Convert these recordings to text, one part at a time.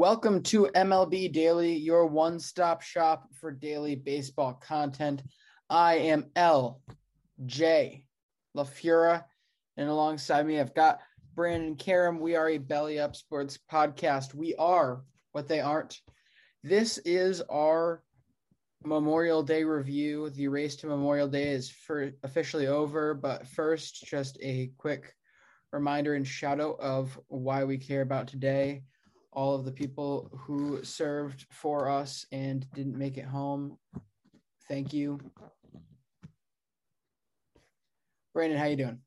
Welcome to MLB Daily, your one stop shop for daily baseball content. I am L.J. LaFura, and alongside me, I've got Brandon Karam. We are a Belly Up Sports podcast. We are what they aren't. This is our Memorial Day review. The race to Memorial Day is for officially over, but first, just a quick reminder and shout out of why we care about today all of the people who served for us and didn't make it home. Thank you. Brandon, how you doing?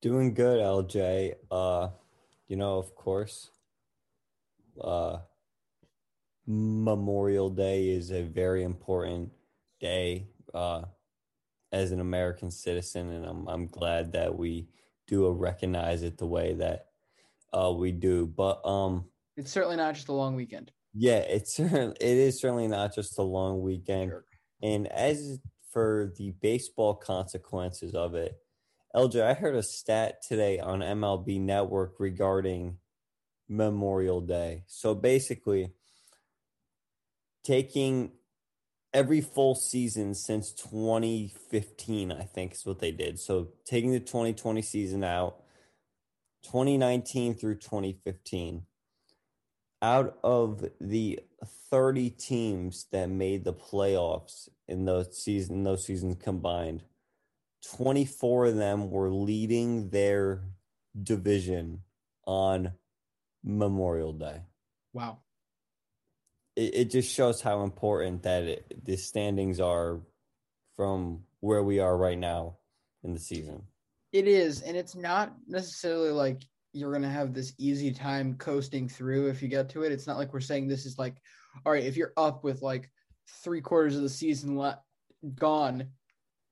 Doing good, LJ. Uh, you know, of course, uh, Memorial Day is a very important day uh, as an American citizen, and I'm I'm glad that we do recognize it the way that uh, we do. But um, it's certainly not just a long weekend. Yeah, it's it is certainly not just a long weekend. Sure. And as for the baseball consequences of it, LJ, I heard a stat today on MLB Network regarding Memorial Day. So basically, taking every full season since 2015, I think is what they did. So taking the 2020 season out, 2019 through 2015, out of the 30 teams that made the playoffs in those season those seasons combined, 24 of them were leading their division on Memorial Day. Wow. It, it just shows how important that it, the standings are from where we are right now in the season. It is, and it's not necessarily like you're going to have this easy time coasting through if you get to it. It's not like we're saying this is like, all right, if you're up with like three quarters of the season le- gone,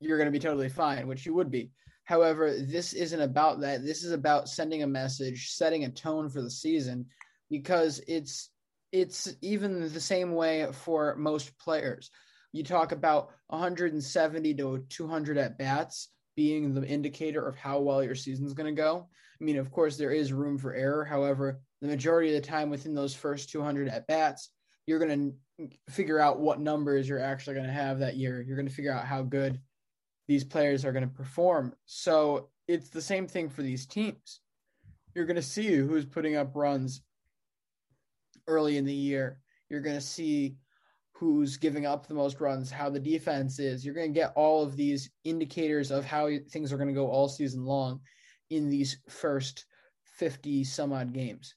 you're to be totally fine, which you would be. However, this isn't about that. This is about sending a message, setting a tone for the season, because it's it's even the same way for most players. You talk about 170 to 200 at bats being the indicator of how well your season's going to go. I mean, of course, there is room for error. However, the majority of the time within those first 200 at bats, you're going to figure out what numbers you're actually going to have that year. You're going to figure out how good these players are going to perform. So it's the same thing for these teams. You're going to see who's putting up runs early in the year. You're going to see who's giving up the most runs, how the defense is. You're going to get all of these indicators of how things are going to go all season long in these first 50 some odd games.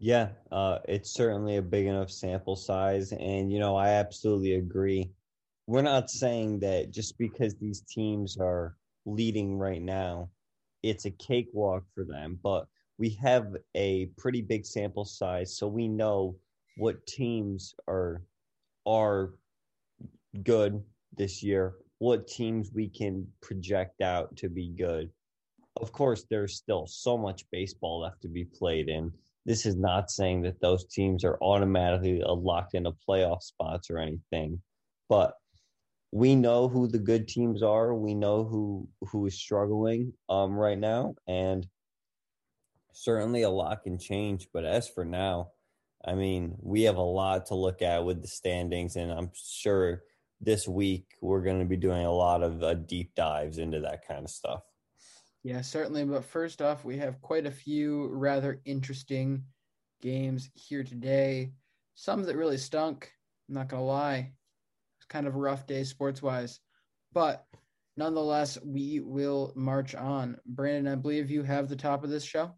Yeah, uh, it's certainly a big enough sample size. And, you know, I absolutely agree. We're not saying that just because these teams are leading right now, it's a cakewalk for them, but we have a pretty big sample size. So we know what teams are are good this year, what teams we can project out to be good. Of course, there's still so much baseball left to be played in this is not saying that those teams are automatically locked into playoff spots or anything, but we know who the good teams are. We know who who is struggling um, right now, and certainly a lot can change. But as for now, I mean, we have a lot to look at with the standings, and I'm sure this week we're going to be doing a lot of uh, deep dives into that kind of stuff. Yeah, certainly. But first off, we have quite a few rather interesting games here today. Some that really stunk. I'm not going to lie. It's kind of a rough day sports wise. But nonetheless, we will march on. Brandon, I believe you have the top of this show.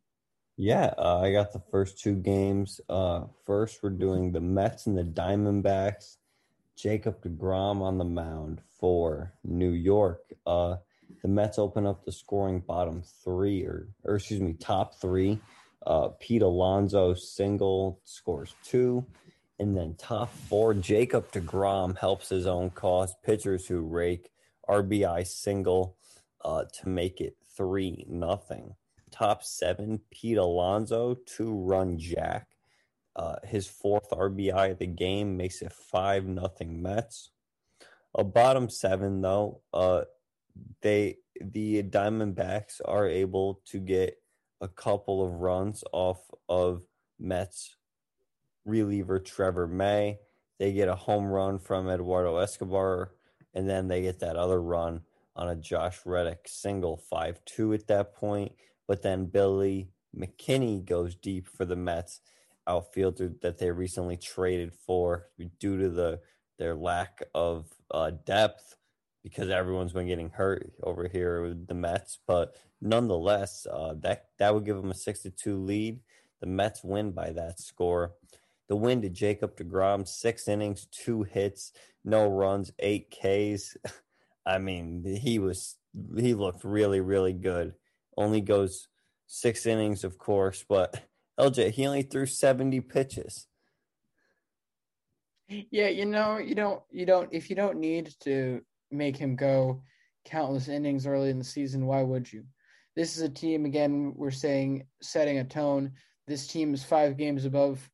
Yeah, uh, I got the first two games. Uh, first, we're doing the Mets and the Diamondbacks. Jacob DeGrom on the mound for New York. Uh, the Mets open up the scoring bottom three, or, or excuse me, top three. Uh, Pete Alonso single scores two. And then top four, Jacob DeGrom helps his own cause. Pitchers who rake RBI single uh, to make it three nothing. Top seven, Pete Alonso, two run jack. Uh, his fourth RBI of the game makes it five nothing Mets. A bottom seven though, uh, they the Diamondbacks are able to get a couple of runs off of Mets reliever Trevor May. They get a home run from Eduardo Escobar, and then they get that other run on a Josh Reddick single 5 2 at that point. But then Billy McKinney goes deep for the Mets outfielder that they recently traded for due to the their lack of uh, depth because everyone's been getting hurt over here with the Mets. But nonetheless, uh, that that would give them a six to two lead. The Mets win by that score. The win to Jacob Degrom, six innings, two hits, no runs, eight Ks. I mean, he was he looked really really good. Only goes six innings, of course, but LJ he only threw seventy pitches. Yeah, you know, you don't you don't if you don't need to make him go countless innings early in the season, why would you? This is a team, again, we're saying setting a tone. This team is five games above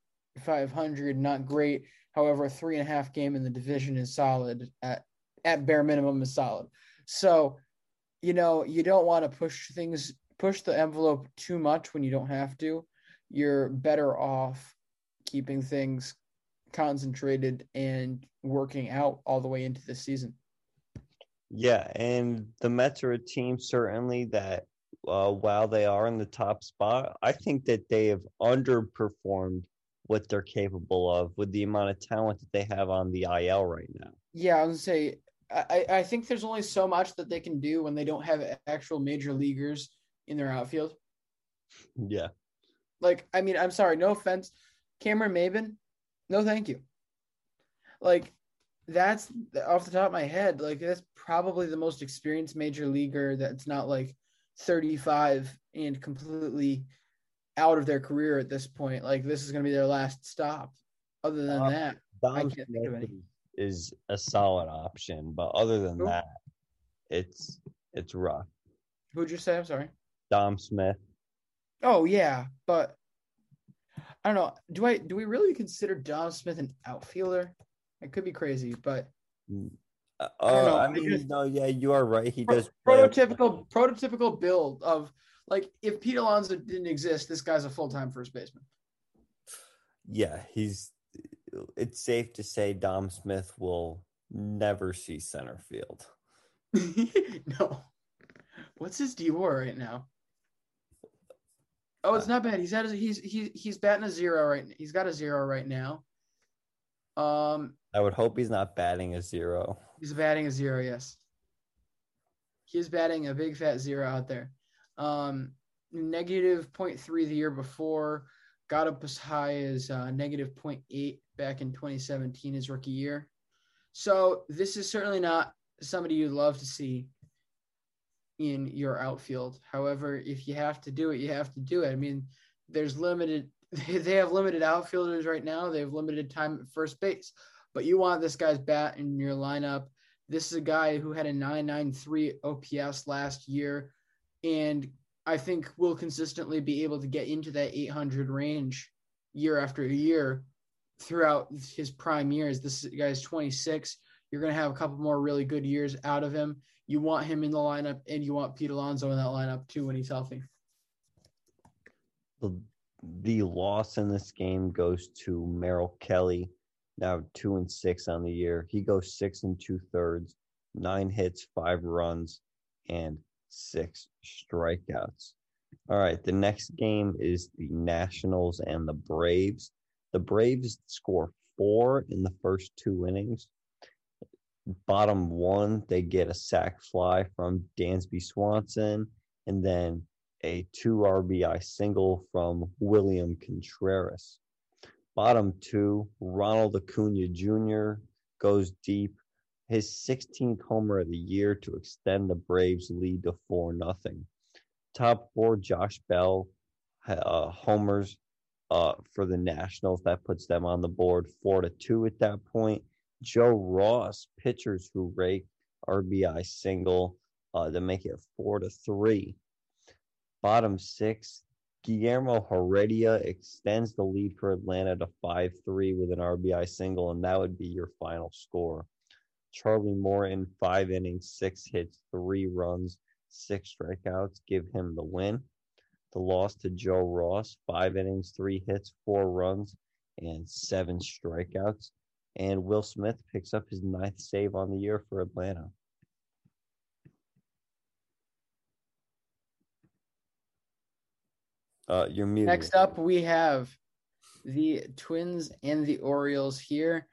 500, not great. However, a three and a half game in the division is solid at, at bare minimum is solid. So, you know, you don't want to push things, push the envelope too much when you don't have to. You're better off keeping things concentrated and working out all the way into the season. Yeah, and the Mets are a team certainly that uh, while they are in the top spot, I think that they have underperformed what they're capable of with the amount of talent that they have on the IL right now. Yeah, I would say I, I think there's only so much that they can do when they don't have actual major leaguers in their outfield. Yeah. Like, I mean, I'm sorry, no offense. Cameron Maybin, no thank you. Like that's off the top of my head. Like that's probably the most experienced major leaguer that's not like 35 and completely out of their career at this point. Like this is going to be their last stop. Other than that, Dom I can't Smith think of any. Is a solid option, but other than Who? that, it's it's rough. Who'd you say? I'm sorry. Dom Smith. Oh yeah, but I don't know. Do I do we really consider Dom Smith an outfielder? It could be crazy, but uh, I, I, mean, no, yeah, you are right. He does prototypical prototypical build of like if Pete Alonso didn't exist, this guy's a full time first baseman. Yeah, he's. It's safe to say Dom Smith will never see center field. no, what's his D WAR right now? Oh, it's not bad. He's at a, he's he's he's batting a zero right. He's got a zero right now. Um, I would hope he's not batting a zero. he's batting a zero. Yes, he's batting a big fat zero out there. Um, negative 0.3 the year before. Got up as high as uh, negative 0.8 back in 2017, his rookie year. So this is certainly not somebody you'd love to see in your outfield. However, if you have to do it, you have to do it. I mean, there's limited they have limited outfielders right now. They have limited time at first base. But you want this guy's bat in your lineup. This is a guy who had a 993 OPS last year and I think will consistently be able to get into that 800 range year after year throughout his prime years. This guy's 26. You're going to have a couple more really good years out of him. You want him in the lineup, and you want Pete Alonso in that lineup too when he's healthy. The, the loss in this game goes to Merrill Kelly, now two and six on the year. He goes six and two thirds, nine hits, five runs, and six strikeouts. All right, the next game is the Nationals and the Braves. The Braves score four in the first two innings. Bottom one, they get a sac fly from Dansby Swanson, and then a two RBI single from William Contreras. Bottom two, Ronald Acuna Jr. goes deep his 16th homer of the year to extend the Braves' lead to 4 nothing. Top four, Josh Bell uh, homers uh, for the Nationals. That puts them on the board 4 to 2 at that point. Joe Ross, pitchers who rake RBI single uh, to make it 4 to 3. Bottom six, Guillermo Heredia extends the lead for Atlanta to 5 3 with an RBI single, and that would be your final score. Charlie Morton in five innings, six hits, three runs, six strikeouts, give him the win. The loss to Joe Ross, five innings, three hits, four runs, and seven strikeouts. And Will Smith picks up his ninth save on the year for Atlanta. Uh, you're muted. Next up, we have the Twins and the Orioles here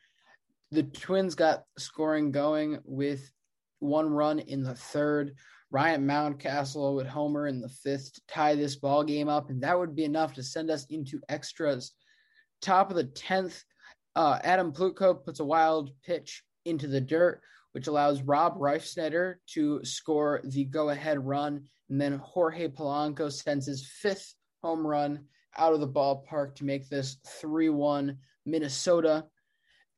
the Twins got scoring going with one run in the third. Ryan Mountcastle would homer in the fifth to tie this ball game up, and that would be enough to send us into extras. Top of the tenth, uh, Adam Plutko puts a wild pitch into the dirt, which allows Rob Refsnyder to score the go-ahead run, and then Jorge Polanco sends his fifth home run out of the ballpark to make this three-one Minnesota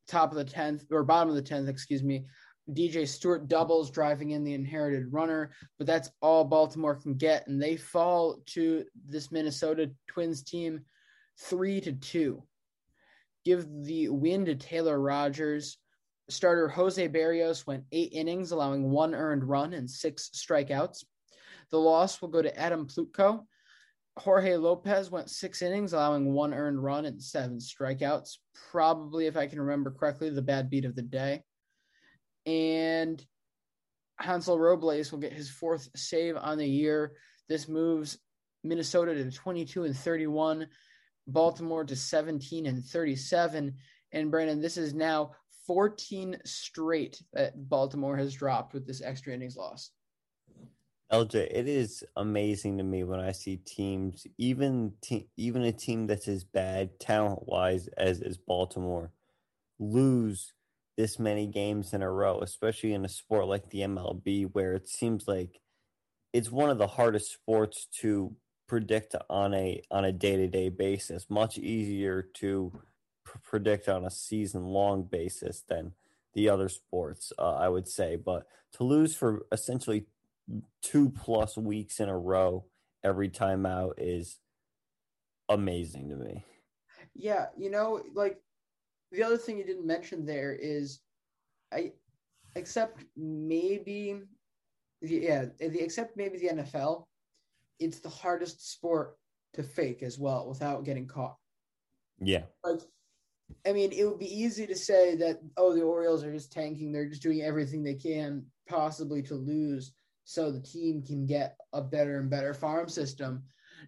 top of the 10th or bottom of the 10th, excuse me. DJ Stewart doubles driving in the inherited runner, but that's all Baltimore can get. And they fall to this Minnesota Twins team three to two. Give the win to Taylor Rogers. Starter Jose Berrios went eight innings, allowing one earned run and six strikeouts. The loss will go to Adam Plutko. Jorge Lopez went six innings, allowing one earned run and seven strikeouts. Probably, if I can remember correctly, the bad beat of the day. And Hansel Robles will get his fourth save on the year. This moves Minnesota to 22 and 31, Baltimore to 17 and 37. And Brandon, this is now 14 straight that Baltimore has dropped with this extra innings loss. LJ, it is amazing to me when I see teams, even te- even a team that's as bad talent wise as as Baltimore, lose this many games in a row, especially in a sport like the MLB, where it seems like it's one of the hardest sports to predict on a on a day to day basis. Much easier to pr- predict on a season long basis than the other sports, uh, I would say. But to lose for essentially two plus weeks in a row every time out is amazing to me. Yeah, you know, like the other thing you didn't mention there is I except maybe yeah, the except maybe the NFL, it's the hardest sport to fake as well without getting caught. Yeah. Like I mean, it would be easy to say that oh, the Orioles are just tanking, they're just doing everything they can possibly to lose so the team can get a better and better farm system.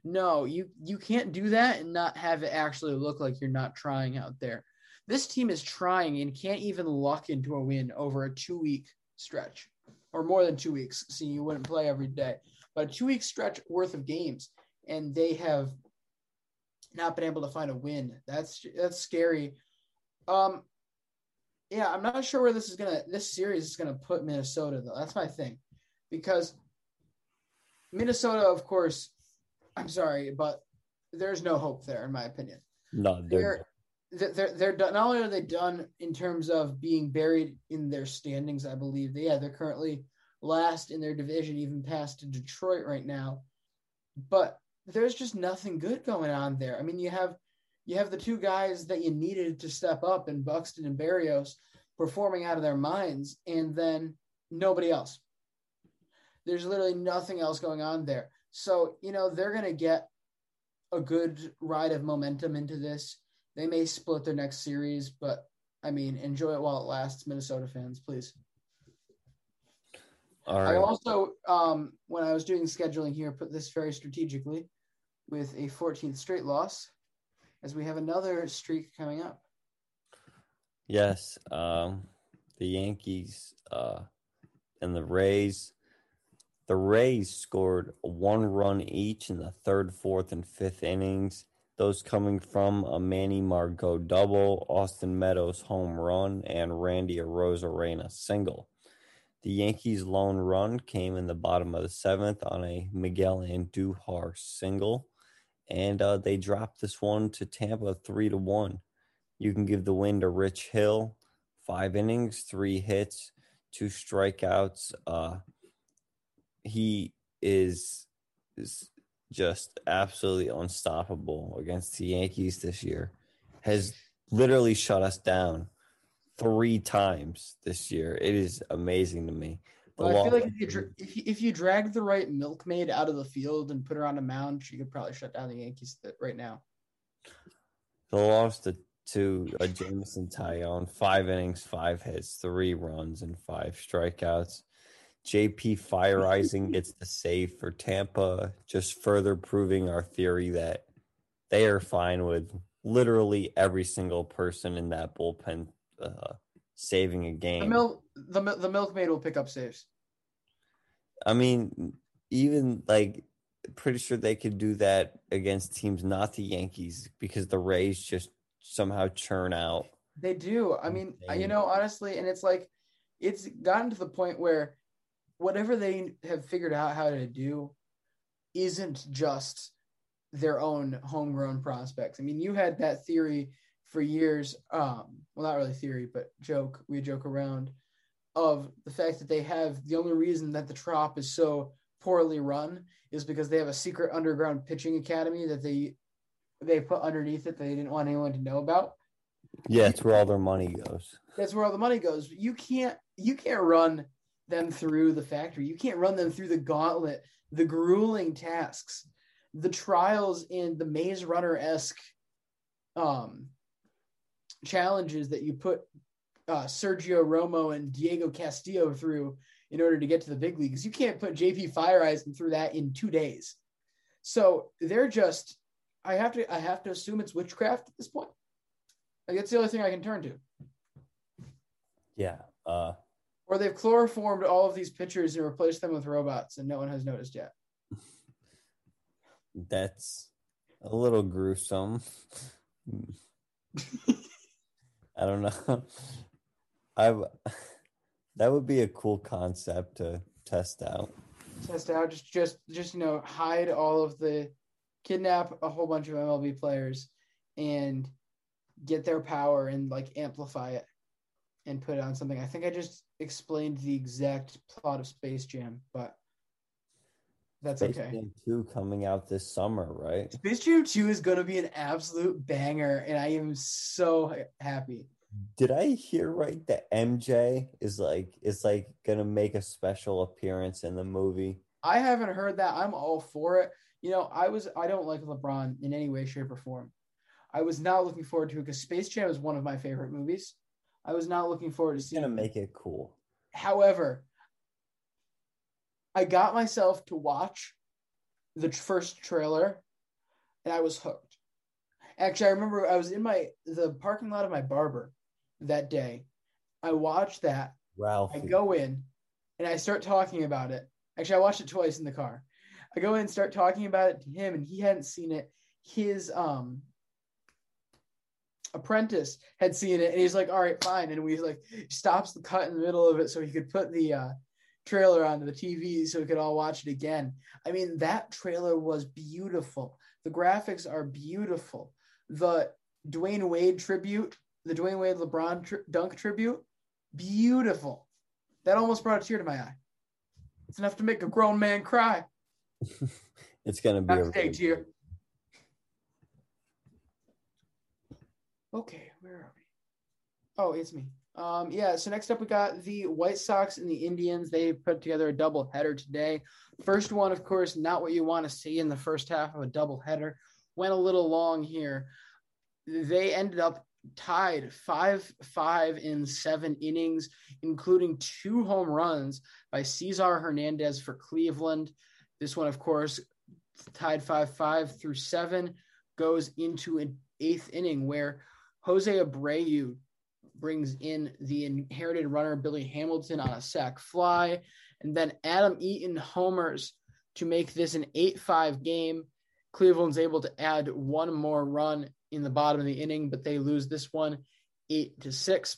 No, you you can't do that and not have it actually look like you're not trying out there. This team is trying and can't even luck into a win over a two week stretch or more than two weeks. See, you wouldn't play every day, but a two week stretch worth of games, and they have not been able to find a win. That's that's scary. Um, yeah, I'm not sure where this is gonna this series is gonna put Minnesota though. That's my thing, because Minnesota, of course, I'm sorry, but there's no hope there in my opinion. No, they're they're they're, they're done. Not only are they done in terms of being buried in their standings, I believe. They, Yeah, they're currently last in their division, even past Detroit right now. But there's just nothing good going on there. I mean, you have you have the two guys that you needed to step up in Buxton and Berrios performing out of their minds, and then nobody else. There's literally nothing else going on there. So, you know, they're going to get a good ride of momentum into this. They may split their next series, but I mean, enjoy it while it lasts, Minnesota fans, please. All right. I also, um, when I was doing scheduling here, put this very strategically with a 14th straight loss, as we have another streak coming up. Yes, um, the Yankees uh, and the Rays. The Rays scored one run each in the third, fourth, and fifth innings. Those coming from a Manny Margot double, Austin Meadows home run, and Randy Arozarena single. The Yankees' lone run came in the bottom of the seventh on a Miguel Andujar single, and uh, they dropped this one to Tampa three to one. You can give the win to Rich Hill, five innings, three hits, two strikeouts. Uh, he is, is just absolutely unstoppable against the Yankees this year. Has literally shut us down three times this year. It is amazing to me. Well, I feel like if you, if you if you dragged the right milkmaid out of the field and put her on a mound, she could probably shut down the Yankees th- right now. The loss to to uh, Jameson Taillon, five innings, five hits, three runs, and five strikeouts. JP Feyereisen gets the save for Tampa, just further proving our theory that they are fine with literally every single person in that bullpen uh, saving a game. the mil- the milkmaid will pick up saves. I mean, even like pretty sure they could do that against teams not the Yankees because the Rays just somehow churn out. They do. I mean, you know, honestly, and it's like it's gotten to the point where whatever they have figured out how to do isn't just their own homegrown prospects. I mean, you had that theory for years. Um, well, not really theory, but joke. We joke around of the fact that they have the only reason that the Trop is so poorly run is because they have a secret underground pitching academy that they they put underneath it that they didn't want anyone to know about Yeah, it's where all their money goes. that's where all the money goes. You can't you can't run them through the factory. You can't run them through the gauntlet, the grueling tasks, the trials in the maze runner esque um challenges that you put uh, Sergio Romo and Diego Castillo through in order to get to the big leagues. You can't put JP Feyereisen through that in two days. So they're just I have to I have to assume it's witchcraft at this point. Like it's the only thing I can turn to. Yeah. Uh, Or they've chloroformed all of these pitchers and replaced them with robots, and no one has noticed yet. that's a little gruesome. I don't know. I that would be a cool concept to test out. Test out, just, just, just you know, hide all of the, kidnap a whole bunch of MLB players, and get their power and like amplify it, and put it on something. I think I just explained the exact plot of Space Jam, but that's Space okay. Jam 2 coming out this summer, right? Space Jam 2 is going to be an absolute banger, and I am so happy. Did I hear right that MJ is like is like gonna make a special appearance in the movie? I haven't heard that. I'm all for it. You know, I was I don't like LeBron in any way, shape, or form. I was not looking forward to it because Space Jam is one of my favorite movies. I was not looking forward to seeing gonna make it cool. However, I got myself to watch the first trailer and I was hooked. Actually, I remember I was in my the parking lot of my barber that day. I watched that. Ralph. I go in and I start talking about it. Actually, I watched it twice in the car. I go in and start talking about it to him, and he hadn't seen it. His um apprentice had seen it, and he's like, "All right, fine." And we like stops the cut in the middle of it so he could put the uh, trailer onto the TV so we could all watch it again. I mean, that trailer was beautiful. The graphics are beautiful. The Dwyane Wade tribute, the Dwyane Wade LeBron tri- dunk tribute, beautiful. That almost brought a tear to my eye. It's enough to make a grown man cry. it's gonna be a Not really stay tear. Okay, where are we? Oh, it's me. Um, yeah, so next up we got the White Sox and the Indians. They put together a double header today. First one, of course, not what you want to see in the first half of a double header. Went a little long here. They ended up tied 5 5 in seven innings, including two home runs by Cesar Hernandez for Cleveland. This one, of course, tied 5 5 through seven, goes into an eighth inning where Jose Abreu brings in the inherited runner Billy Hamilton on a sac fly, and then Adam Eaton homers to make this an 8 5 game. Cleveland's able to add one more run in the bottom of the inning, but they lose this one 8 to 6.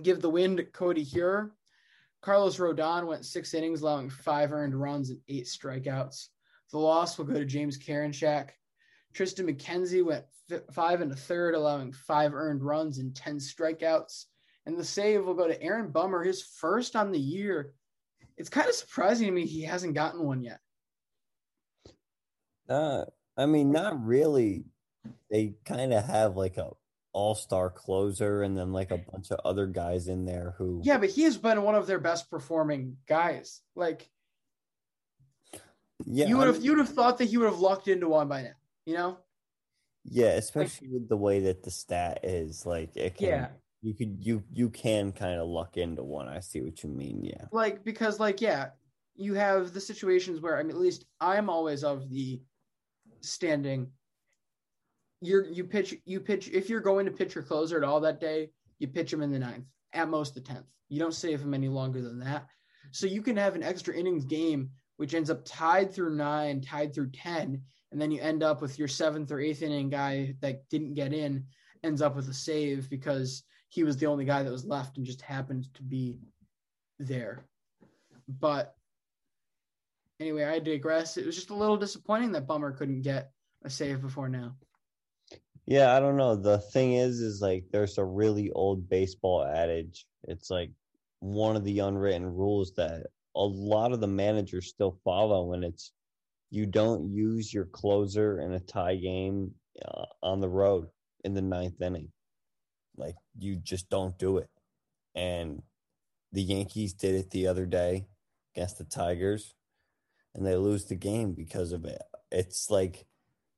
Give the win to Codi Heuer. Carlos Rodon went six innings, allowing five earned runs and eight strikeouts. The loss will go to James Karinchak. Triston McKenzie went f- five and a third, allowing five earned runs and 10 strikeouts. And the save will go to Aaron Bummer, his first on the year. It's kind of surprising to me he hasn't gotten one yet. Uh, I mean, not really. They kind of have like a all-star closer and then like a bunch of other guys in there who Yeah, but he has been one of their best performing guys. Like yeah, you would I have mean, you would have thought that he would have lucked into one by now, you know? yeah, especially with the way that the stat is like it can Yeah. you could you you can kind of luck into one. I see what you mean. Yeah. like because like yeah you have the situations where i mean at least i'm always of the standing you're you pitch you pitch if you're going to pitch your closer at all that day you pitch him in the ninth at most the 10th you don't save him any longer than that so you can have an extra innings game which ends up tied through nine tied through 10 and then you end up with your seventh or eighth inning guy that didn't get in ends up with a save because he was the only guy that was left and just happened to be there. But anyway, I digress. It was just a little disappointing that Bummer couldn't get a save before now. Yeah, I don't know. The thing is, is like there's a really old baseball adage. It's like one of the unwritten rules that a lot of the managers still follow, and it's you don't use your closer in a tie game uh, on the road in the ninth inning. Like you just don't do it. And the Yankees did it the other day against the Tigers, and they lose the game because of it. It's like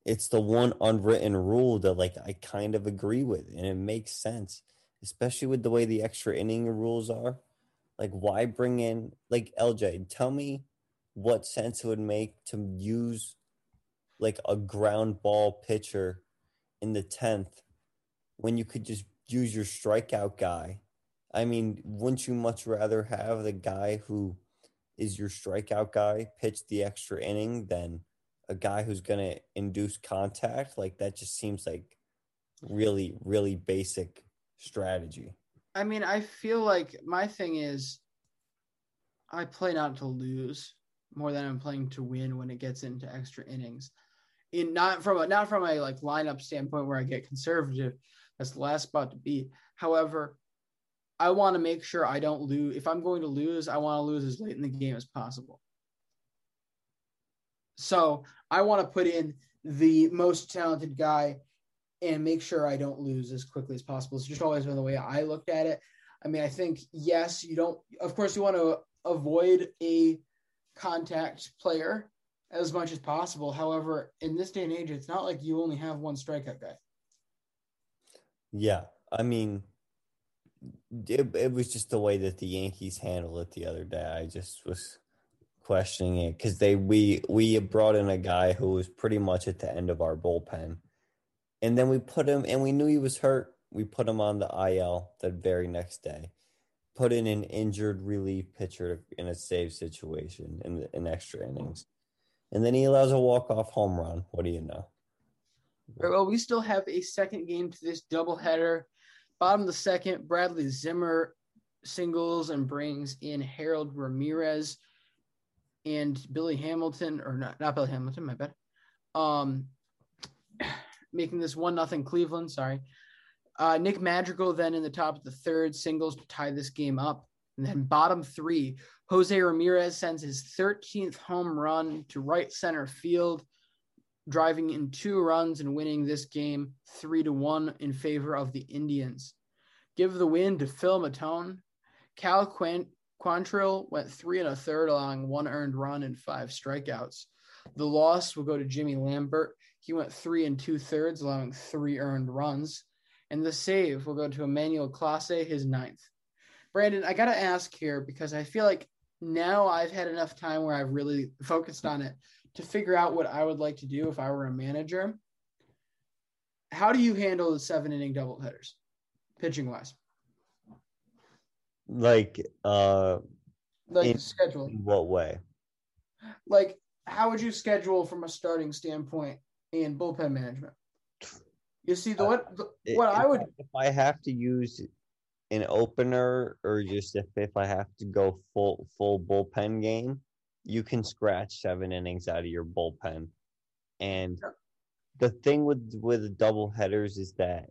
it's the one unwritten rule that like I kind of agree with and it makes sense, especially with the way the extra inning rules are. Like why bring in like LJ, tell me what sense it would make to use like a ground ball pitcher in the 10th when you could just use your strikeout guy. I mean, wouldn't you much rather have the guy who is your strikeout guy pitch the extra inning than a guy who's going to induce contact, like that just seems like really, really basic strategy. I mean, I feel like my thing is I play not to lose more than I'm playing to win when it gets into extra innings. In not from a not from a like lineup standpoint where I get conservative. That's the last spot to be. However, I want to make sure I don't lose. If I'm going to lose, I want to lose as late in the game as possible. So I want to put in the most talented guy and make sure I don't lose as quickly as possible. It's just always been the way I looked at it. I mean, I think yes, you don't. Of course, you want to avoid a contact player as much as possible. However, in this day and age, it's not like you only have one strikeout guy. Yeah, I mean, it, it was just the way that the Yankees handled it the other day. I just was questioning it because they we we brought in a guy who was pretty much at the end of our bullpen, and then we put him and we knew he was hurt. We put him on the IL the very next day. Put in an injured relief pitcher in a save situation in in extra innings, and then he allows a walk off home run. What do you know? Well, we still have a second game to this doubleheader. Bottom of the second, Bradley Zimmer singles and brings in Harold Ramirez and Billy Hamilton, or not, not Billy Hamilton, my bad. Um, making this one nothing Cleveland. Sorry. Uh, Nick Madrigal then in the top of the third singles to tie this game up. And then bottom three, Jose Ramirez sends his 13th home run to right center field, driving in two runs and winning this game three to one in favor of the Indians. Give the win to Phil Maton. Cal Quint- Quantrill went three and a third, allowing one earned run and five strikeouts. The loss will go to Jimmy Lambert. He went three and two thirds, allowing three earned runs. And the save will go to Emmanuel Clase, his ninth. Brandon, I got to ask here because I feel like now I've had enough time where I've really focused on it to figure out what I would like to do if I were a manager. How do you handle the seven inning double headers, pitching wise? Like, uh, Like in, schedule. in what way? Like, how would you schedule from a starting standpoint in bullpen management? You see, the what the, what if, I would if I have to use an opener or just if, if I have to go full full bullpen game, you can scratch seven innings out of your bullpen. And the thing with with double headers is that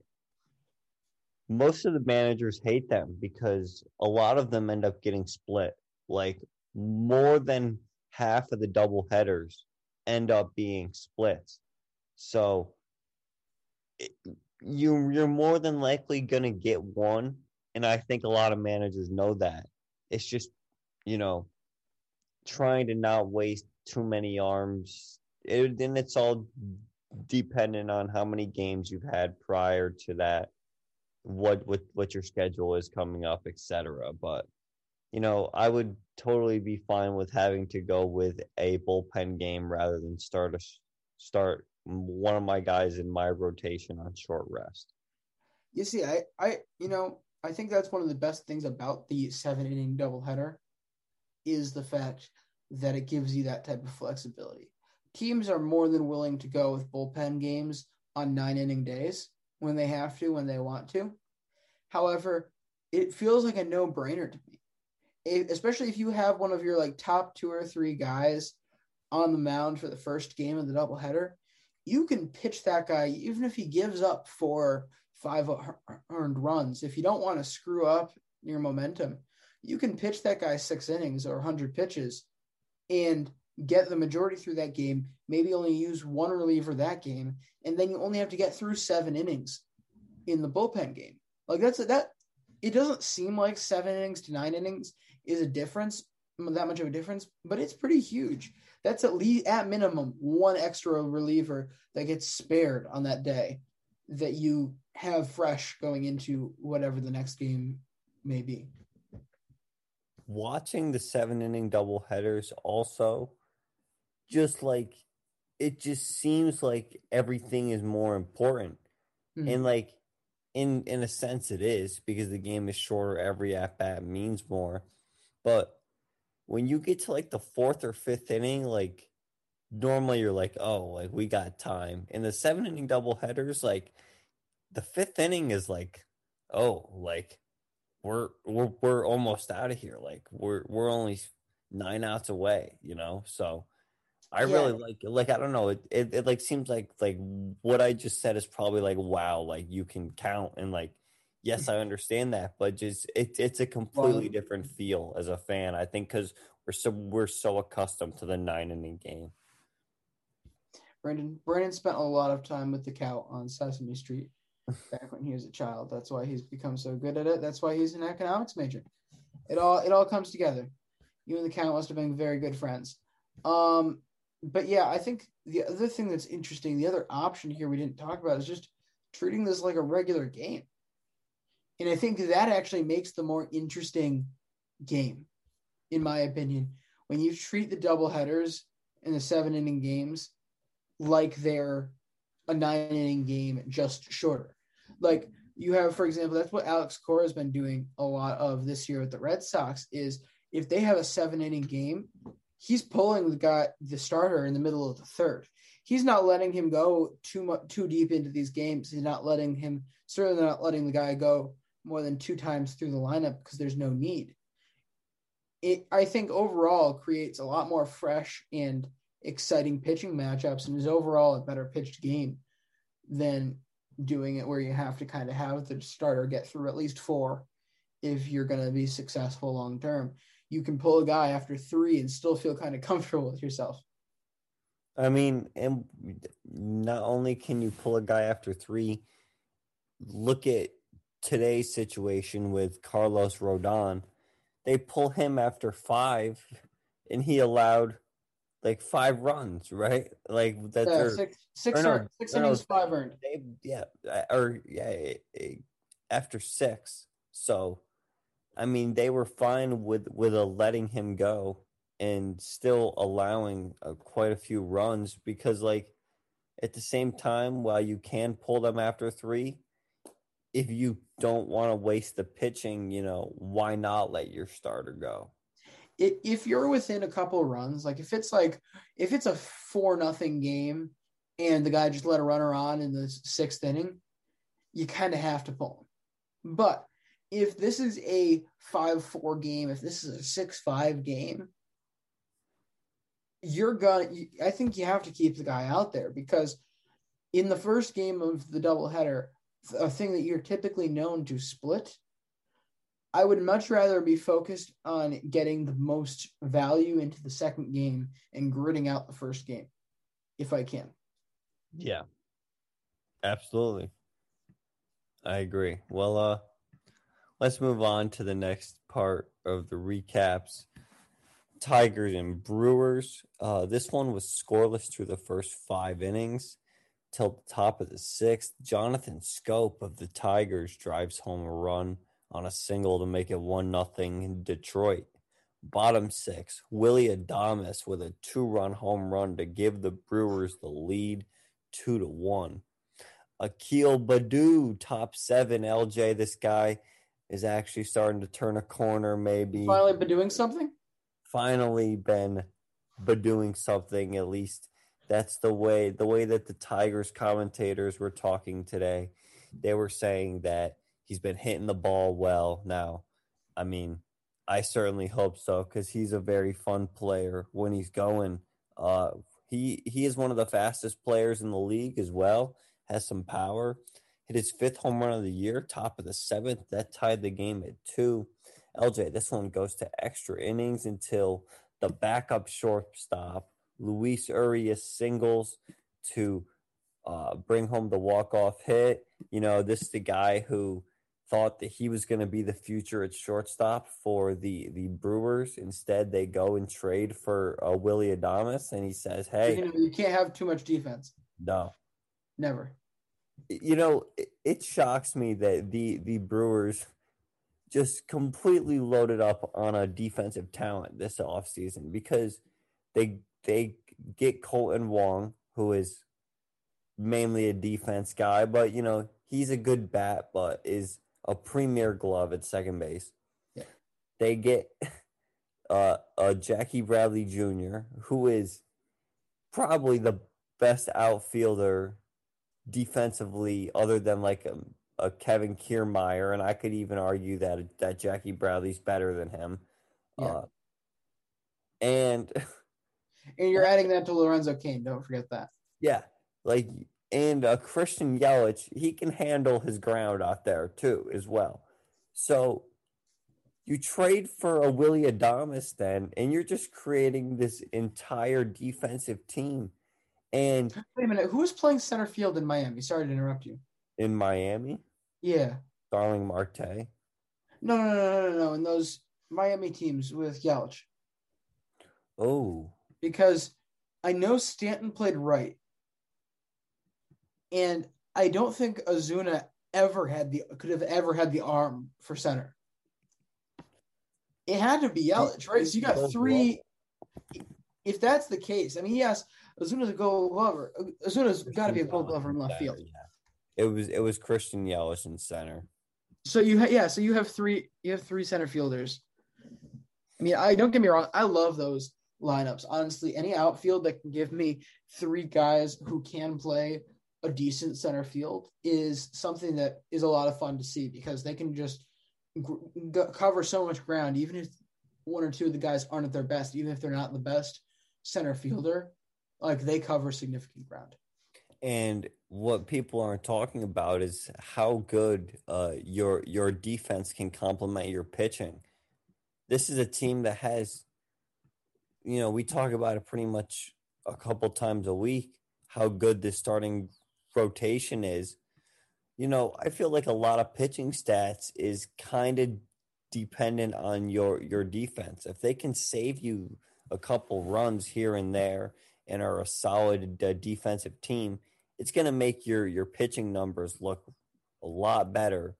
most of the managers hate them because a lot of them end up getting split. Like more than half of the double headers end up being split. So it, you you're more than likely going to get one and I think a lot of managers know that. It's just, you know, trying to not waste too many arms. It, and it's all dependent on how many games you've had prior to that, what what what your schedule is coming up, etc. But you know, I would totally be fine with having to go with a bullpen game rather than start a start one of my guys in my rotation on short rest. You see, I I you know I think that's one of the best things about the seven inning doubleheader is the fact that it gives you that type of flexibility. Teams are more than willing to go with bullpen games on nine inning days when they have to, when they want to. However, it feels like a no brainer to me, it, especially if you have one of your like top two or three guys on the mound for the first game of the doubleheader. You can pitch that guy even if he gives up four, five earned runs. If you don't want to screw up your momentum, you can pitch that guy six innings or 100 pitches and get the majority through that game, maybe only use one reliever that game, and then you only have to get through seven innings in the bullpen game. Like that's a, that it doesn't seem like seven innings to nine innings is a difference, that much of a difference, but it's pretty huge. That's at least at minimum one extra reliever that gets spared on that day that you have fresh going into whatever the next game may be watching the seven inning double headers also just like it just seems like everything is more important mm-hmm. and like in in a sense it is because the game is shorter every at bat means more but when you get to like the fourth or fifth inning like normally you're like, oh, like we got time. In the seven inning double headers, like the fifth inning is like, oh, like we're we're we're almost out of here. Like we're we're only nine outs away, you know. So I Yeah. really like like I don't know. It, it it like seems like like what I just said is probably like wow, like you can count and like yes, I understand that, but just it, it's a completely Well- different feel as a fan. I think because we're so we're so accustomed to the nine inning game. Brandon Brandon spent a lot of time with the cow on Sesame Street back when he was a child. That's why he's become so good at it. That's why he's an economics major. It all it all comes together. You and the cow must have been very good friends. Um, but yeah, I think the other thing that's interesting, the other option here we didn't talk about is just treating this like a regular game. And I think that actually makes the more interesting game, in my opinion. When you treat the double headers and the seven inning games like they're a nine inning game, just shorter. Like you have, for example, that's what Alex Cora has been doing a lot of this year with the Red Sox. Is if they have a seven inning game, he's pulling the guy, the starter, in the middle of the third. He's not letting him go too much too deep into these games. He's not letting him certainly not letting the guy go more than two times through the lineup because there's no need. It I think overall creates a lot more fresh and exciting pitching matchups and is overall a better pitched game than doing it where you have to kind of have the starter get through at least four if you're going to be successful long term. You can pull a guy after three and still feel kind of comfortable with yourself. I mean, and not only can you pull a guy after three, look at today's situation with Carlos Rodon. They pull him after five, and he allowed like five runs, right? Like that's Yeah, six six, or no, earned- six no, innings, five earned. they, yeah, or yeah, after six. So, I mean, they were fine with with a letting him go and still allowing uh, quite a few runs because, like, at the same time, while you can pull them after three, if you don't want to waste the pitching, you know, why not let your starter go? if you're within a couple runs, like if it's like if it's a four nothing game and the guy just let a runner on in the sixth inning, you kind of have to pull him. But if this is a five four game, if this is a six five game, you're gonna. I think you have to keep the guy out there because in the first game of the doubleheader, a thing that you're typically known to split. I would much rather be focused on getting the most value into the second game and gritting out the first game if I can. Yeah. Absolutely. I agree. Well, uh let's move on to the next part of the recaps. Tigers and Brewers. Uh this one was scoreless through the first 5 innings till the top of the 6th. Jonathan Schoop of the Tigers drives home a run on a single to make it 1 nothing in Detroit. Bottom 6, Willy Adames with a two-run home run to give the Brewers the lead two to one. Akil Baddoo, top seven. LJ, this guy is actually starting to turn a corner. Maybe Finally, been doing something. finally been doing something. At least that's the way the way that the Tigers commentators were talking today. They were saying that he's been hitting the ball well. Now, I mean, I certainly hope so because he's a very fun player when he's going. Uh, he he is one of the fastest players in the league as well. Has some power. Hit his fifth home run of the year, top of the seventh. That tied the game at two. LJ, this one goes to extra innings until the backup shortstop Luis Urias singles to uh, bring home the walk off hit. You know, this is the guy who thought that he was going to be the future at shortstop for the the Brewers. Instead, they go and trade for uh, Willy Adames, and he says, "Hey, You, know, you can't have too much defense. no." Never. You know, it, it shocks me that the the Brewers just completely loaded up on a defensive talent this offseason because they they get Kolten Wong, who is mainly a defense guy, but you know, he's a good bat, but is a premier glove at second base. Yeah. They get uh, uh Jackie Bradley Jr., who is probably the best outfielder defensively, other than like a, a Kevin Kiermaier, and I could even argue that that Jackie Bradley's better than him. Yeah. Uh, and And you're adding that to Lorenzo Cain. Don't forget that. yeah, like and uh, Christian Yelich, he can handle his ground out there too, as well. So you trade for a Willy Adames then, and you're just creating this entire defensive team. And Wait a minute. Who's playing center field in Miami? Sorry to interrupt you. in Miami, Yeah. Darling Marte. No, no, no, no, no, no. In those Miami teams with Yelich. Oh, because I know Stanton played right, and I don't think Ozuna ever had the could have ever had the arm for center. It had to be Yelich, right? So you got three. If that's the case, I mean, yes, Ozuna's a Gold Glover. Ozuna's got to be a Gold Glover in left field. it was it was Christian Yelich in center. So you ha- yeah, so you have three you have three center fielders. I mean, I don't get me wrong, I love those lineups. Honestly, any outfield that can give me three guys who can play a decent center field is something that is a lot of fun to see because they can just g- cover so much ground even if one or two of the guys aren't at their best, even if they're not the best center fielder, like they cover significant ground. And what people aren't talking about is how good uh, your your defense can complement your pitching. This is a team that has, you know, we talk about it pretty much a couple times a week. How good this starting rotation is. You know, I feel like a lot of pitching stats is kind of dependent on your your defense. If they can save you a couple runs here and there and are a solid uh, defensive team, it's going to make your your pitching numbers look a lot better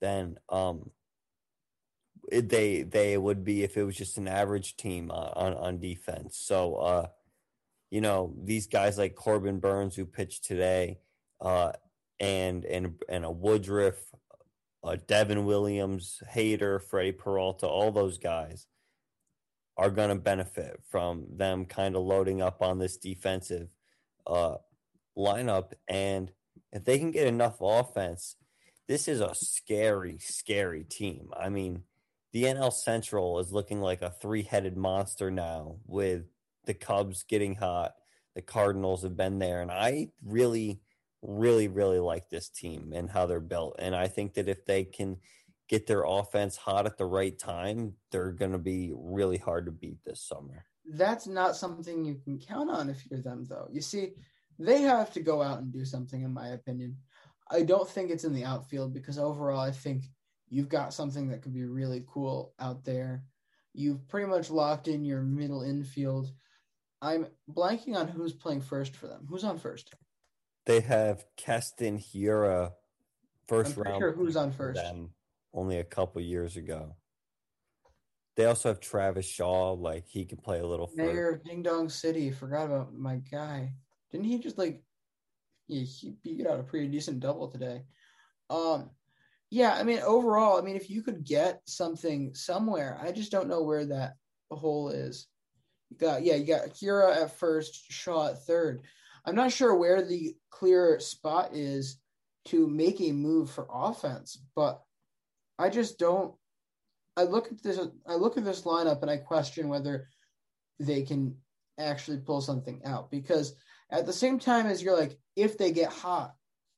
than um they they would be if it was just an average team on on, on defense. So uh you know, these guys like Corbin Burnes who pitched today uh and and and a Woodruff, uh, Devin Williams, Hader, Freddie Peralta, all those guys are going to benefit from them kind of loading up on this defensive uh, lineup. And if they can get enough offense, this is a scary, scary team. I mean, the NL Central is looking like a three headed monster now with the Cubs getting hot. The Cardinals have been there. And I really, really, really like this team and how they're built. And I think that if they can get their offense hot at the right time, they're going to be really hard to beat this summer. that's not something you can count on if you're them though you see they have to go out and do something in my opinion i don't think it's in the outfield because overall i think you've got something that could be really cool out there you've pretty much locked in your middle infield i'm blanking on who's playing first for them who's on first They have Keston Hiura first I'm round. sure who's on first. them only a couple years ago. They also have Travis Shaw, like he can play a little mayor of ding dong city forgot about my guy. Didn't he just like yeah, he beat out a pretty decent double today. Um yeah i mean overall i mean if you could get something somewhere i just don't know where that hole is. You got yeah you got Hiura at first shaw at third. I'm not sure where the clear spot is to make a move for offense but i just don't i look at this i look at this lineup and i question whether they can actually pull something out because at the same time as you're like if they get hot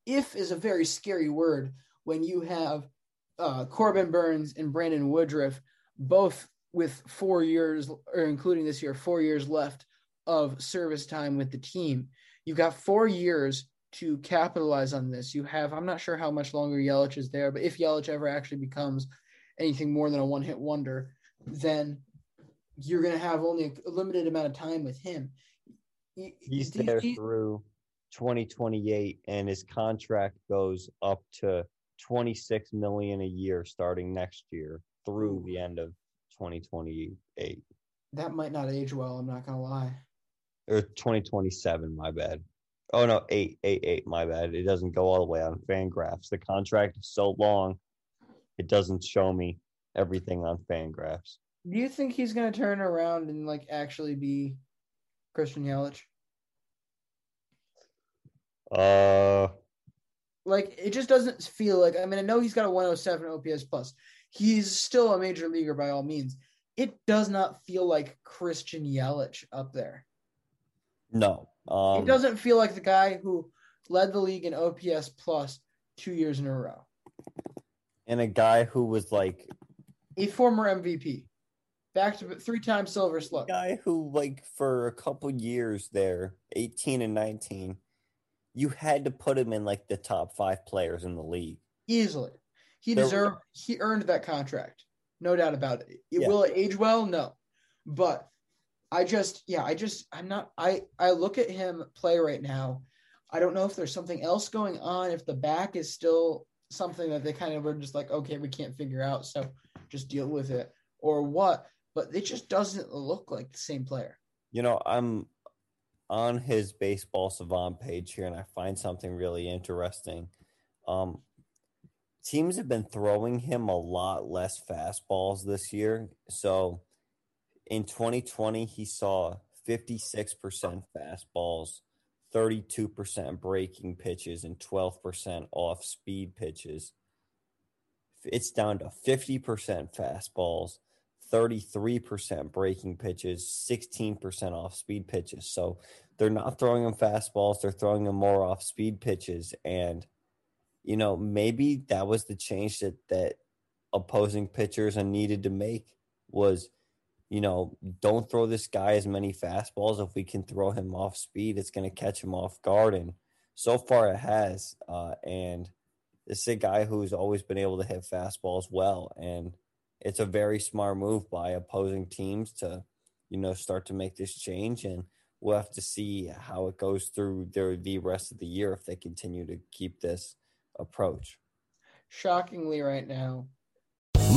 if is a very scary word when you have uh, corbin burnes and brandon woodruff both with four years or including this year four years left of service time with the team. You've got four years to capitalize on this you have i'm not sure how much longer yelich is there but if yelich ever actually becomes anything more than a one-hit wonder then you're going to have only a limited amount of time with him. He's there through 2028, and his contract goes up to 26 million a year starting next year through the end of 2028 that might not age well. I'm not going to lie. or 2027. My bad. Oh no, eight, eight, eight. My bad. It doesn't go all the way on Fangraphs. The contract is so long, it doesn't show me everything on Fangraphs. Do you think he's going to turn around and like actually be Christian Yelich? Uh, Like it just doesn't feel like. I mean, I know he's got a 107 OPS plus. He's still a major leaguer by all means. It does not feel like Christian Yelich up there. no. Um, it doesn't feel like the guy who led the league in OPS plus two years in a row. and a guy who was like A former MVP, back to three-time Silver Slug. A guy who like for a couple years there, 18 and 19, you had to put him in like the top five players in the league. easily. He There- deserved. He earned that contract, no doubt about it. it Yeah. Will it age well? No, but I just, yeah, I just, I'm not. I I look at him play right now. I don't know if there's something else going on. If the back is still something that they kind of were just like, okay, we can't figure out, so just deal with it, or what. But it just doesn't look like the same player. You know, I'm on his baseball savant page here and I find something really interesting. Um teams have been throwing him a lot less fastballs this year. So in 2020 he saw 56% fastballs, 32% breaking pitches and 12% off speed pitches. It's down to 50% fastballs, 33% breaking pitches, 16% off speed pitches. So they're not throwing them fastballs, they're throwing them more off speed pitches. And, you know, maybe that was the change that, that opposing pitchers needed to make was, you know, don't throw this guy as many fastballs. If we can throw him off speed, it's going to catch him off guard. And so far it has. Uh, and this is a guy who's always been able to hit fastballs well. And it's a very smart move by opposing teams to, you know, start to make this change. And we'll have to see how it goes through their the rest of the year if they continue to keep this approach. Shockingly, right now,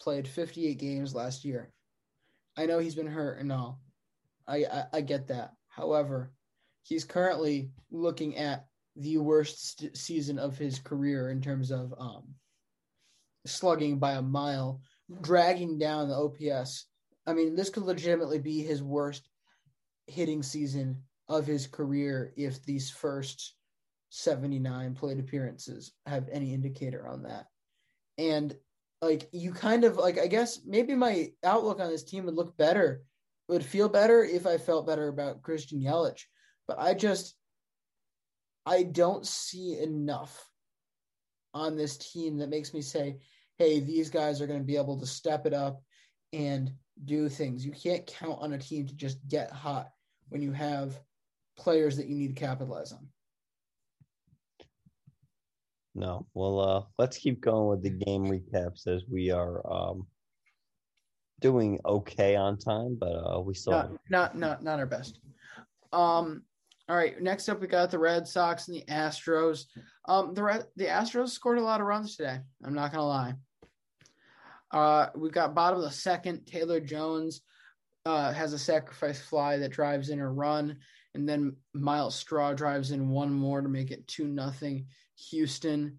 played 58 games last year. I know he's been hurt and all. I, I, I get that. However, he's currently looking at the worst st- season of his career in terms of um, slugging by a mile, dragging down the OPS. I mean, this could legitimately be his worst hitting season of his career if these first 79 plate appearances have any indicator on that. And like you kind of like I guess maybe my outlook on this team would look better, would feel better if I felt better about Christian Yelich. But I just I don't see enough on this team that makes me say, hey, these guys are going to be able to step it up and do things. You can't count on a team to just get hot when you have players that you need to capitalize on. No. Well, uh, let's keep going with the game recaps as we are um, doing okay on time, but uh, we still not, not not not our best. Um. All right. Next up, we got the Red Sox and the Astros. Um. The Red, the Astros scored a lot of runs today. I'm not gonna lie. Uh, we've got bottom of the second. Taylor Jones uh, has a sacrifice fly that drives in a run, and then Myles Straw drives in one more to make it two nothing. Houston.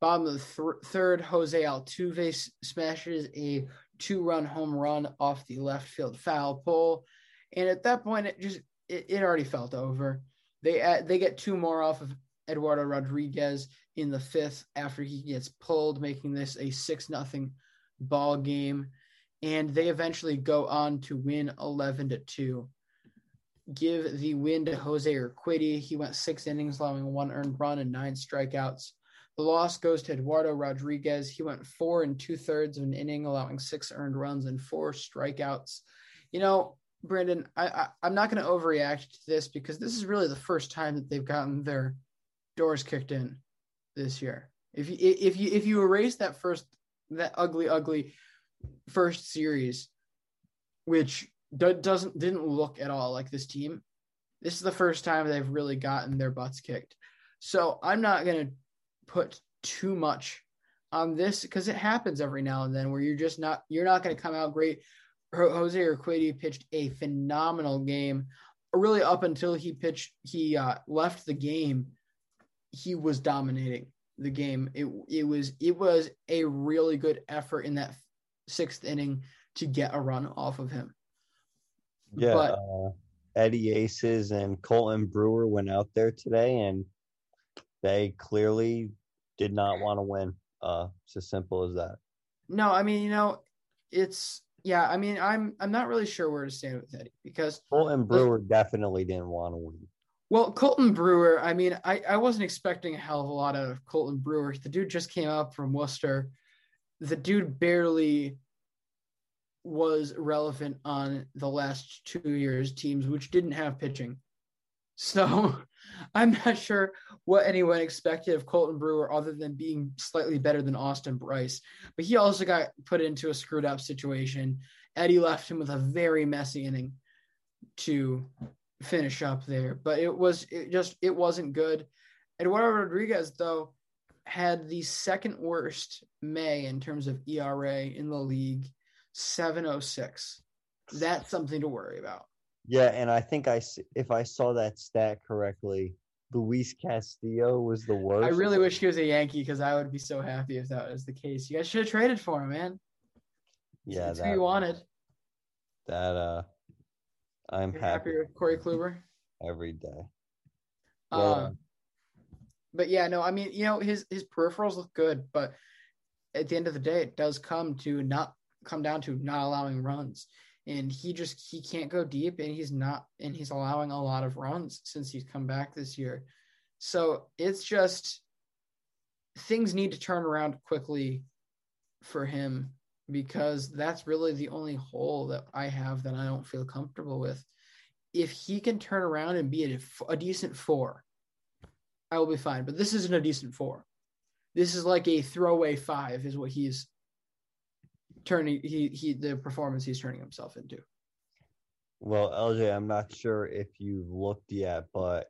Bottom of the th- third, Jose Altuve smashes a two-run home run off the left field foul pole, and at that point, it just it, it already felt over. They add, they get two more off of Eduardo Rodriguez in the fifth after he gets pulled, making this a six nothing ball game, and they eventually go on to win eleven to two. Give the win to Jose Urquidy. He went six innings, allowing one earned run and nine strikeouts. The loss goes to Eduardo Rodriguez. He went four and two thirds of an inning, allowing six earned runs and four strikeouts. You know, Brandon, I, I am not going to overreact to this because this is really the first time that they've gotten their doors kicked in this year. If you if you if you erase that first that ugly ugly first series, which doesn't didn't look at all like this team, this is the first time they've really gotten their butts kicked. So I'm not going to put too much on this because it happens every now and then where you're just not you're not going to come out great. Jose Urquidy pitched a phenomenal game, really up until he pitched he uh, left the game. He was dominating the game. It it was it was a really good effort in that sixth inning to get a run off of him. Yeah, but, uh, Eddie Aces and Colten Brewer went out there today, and they clearly did not want to win. Uh, it's as simple as that. No, I mean, you know, it's yeah. I mean, I'm I'm not really sure where to stand with Eddie because Colten Brewer definitely didn't want to win. Well, Colten Brewer, I mean, I, I wasn't expecting a hell of a lot out of Colten Brewer. The dude just came up from Worcester. The dude barely was relevant on the last two years teams, which didn't have pitching. So I'm not sure what anyone expected of Colten Brewer other than being slightly better than Austin Brice. But he also got put into a screwed up situation. Eddie left him with a very messy inning to finish up there. But it was it just it wasn't good. Eduardo Rodriguez though had the second worst May in terms of ERA in the league, 706. That's something to worry about. Yeah, and I think I if I saw that stat correctly, Luis Castillo was the worst. I really wish he was a Yankee because I would be so happy if that was the case. You guys should have traded for him, man. Yeah, that's that, who you wanted. That uh, I'm You're happy. happy with Corey Kluber every day. Well, um, but yeah, no, I mean, you know, his his peripherals look good, but at the end of the day, it does come to not come down to not allowing runs and he just he can't go deep and he's not and he's allowing a lot of runs since he's come back this year so it's just things need to turn around quickly for him because that's really the only hole that I have that I don't feel comfortable with. If he can turn around and be a, a decent four, I will be fine. But this isn't a decent four. This is like a throwaway five, is what he's turning he he the performance he's turning himself into. Well, LJ, I'm not sure if you've looked yet, but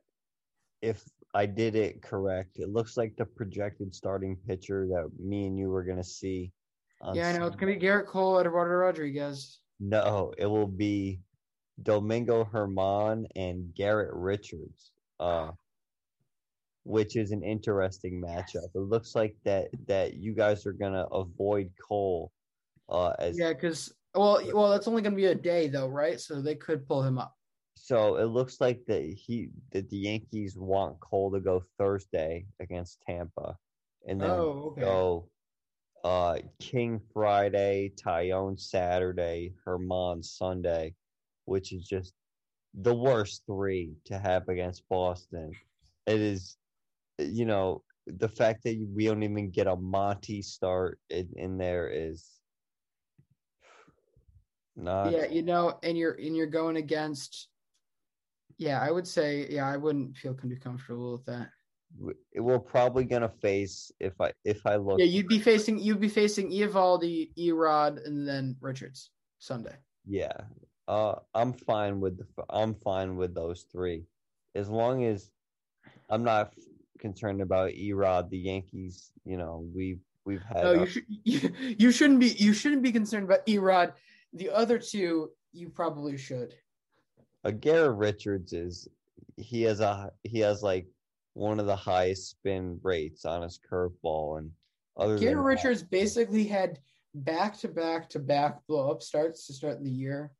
if I did it correct, it looks like the projected starting pitcher that me and you were gonna see. yeah, I know it's gonna be Gerrit Cole, Eduardo Rodriguez. No, it will be Domingo Germán and Garrett Richards. Uh, which is an interesting matchup. It looks like that that you guys are gonna avoid Cole uh, as yeah, because well, well, that's only going to be a day though, right? So they could pull him up. So it looks like that he that the Yankees want Cole to go Thursday against Tampa, and then oh, okay. go uh, King Friday, Taillon Saturday, Germán Sunday, which is just the worst three to have against Boston. It is, you know, the fact that we don't even get a Monty start in, in there is not yeah, you know, and you're and you're going against. Yeah, I would say yeah, I wouldn't feel too comfortable with that. We're probably gonna face if I if I look. Yeah, you'd be facing you'd be facing Eovaldi, Erod, and then Richards Sunday. Yeah, uh, I'm fine with the I'm fine with those three, as long as I'm not concerned about Erod. The Yankees, you know, we've we've had. No, you, should, you, you shouldn't be you shouldn't be concerned about Erod. The other two, you probably should. Garrett Richards is he has a he has like one of the highest spin rates on his curveball, and other Garrett Richards that, basically had back to back to back blow up starts to start the year.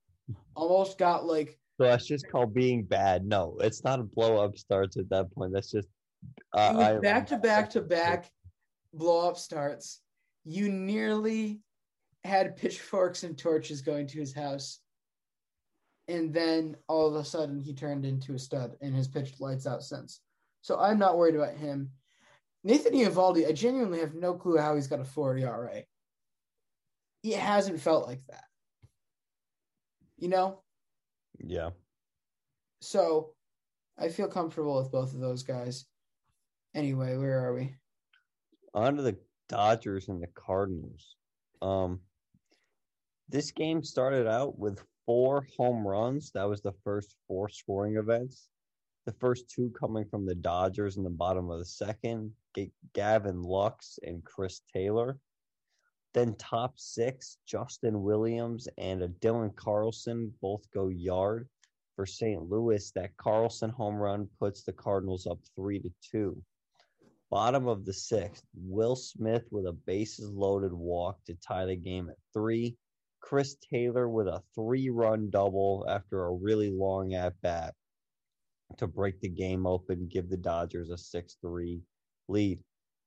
Almost got like so that's just called being bad. No, it's not a blow up starts at that point. That's just uh, back to back to back blow up starts. You nearly had pitchforks and torches going to his house. and then all of a sudden he turned into a stud and has pitched lights out since. So I'm not worried about him. Nathan Eovaldi, I genuinely have no clue how he's got a four ERA. It hasn't felt like that. You know? Yeah. So I feel comfortable with both of those guys. Anyway, where are we? On to the Dodgers and the Cardinals. Um, this game started out with four home runs. That was the first four scoring events. The first two coming from the Dodgers in the bottom of the second, Gavin Lux and Chris Taylor. Then top six, Justin Williams and a Dylan Carlson both go yard for St. Louis. That Carlson home run puts the Cardinals up three to two. Bottom of the sixth, Will Smith with a bases loaded walk to tie the game at three. Chris Taylor with a three run double after a really long at bat to break the game open, give the Dodgers a 6 3 lead.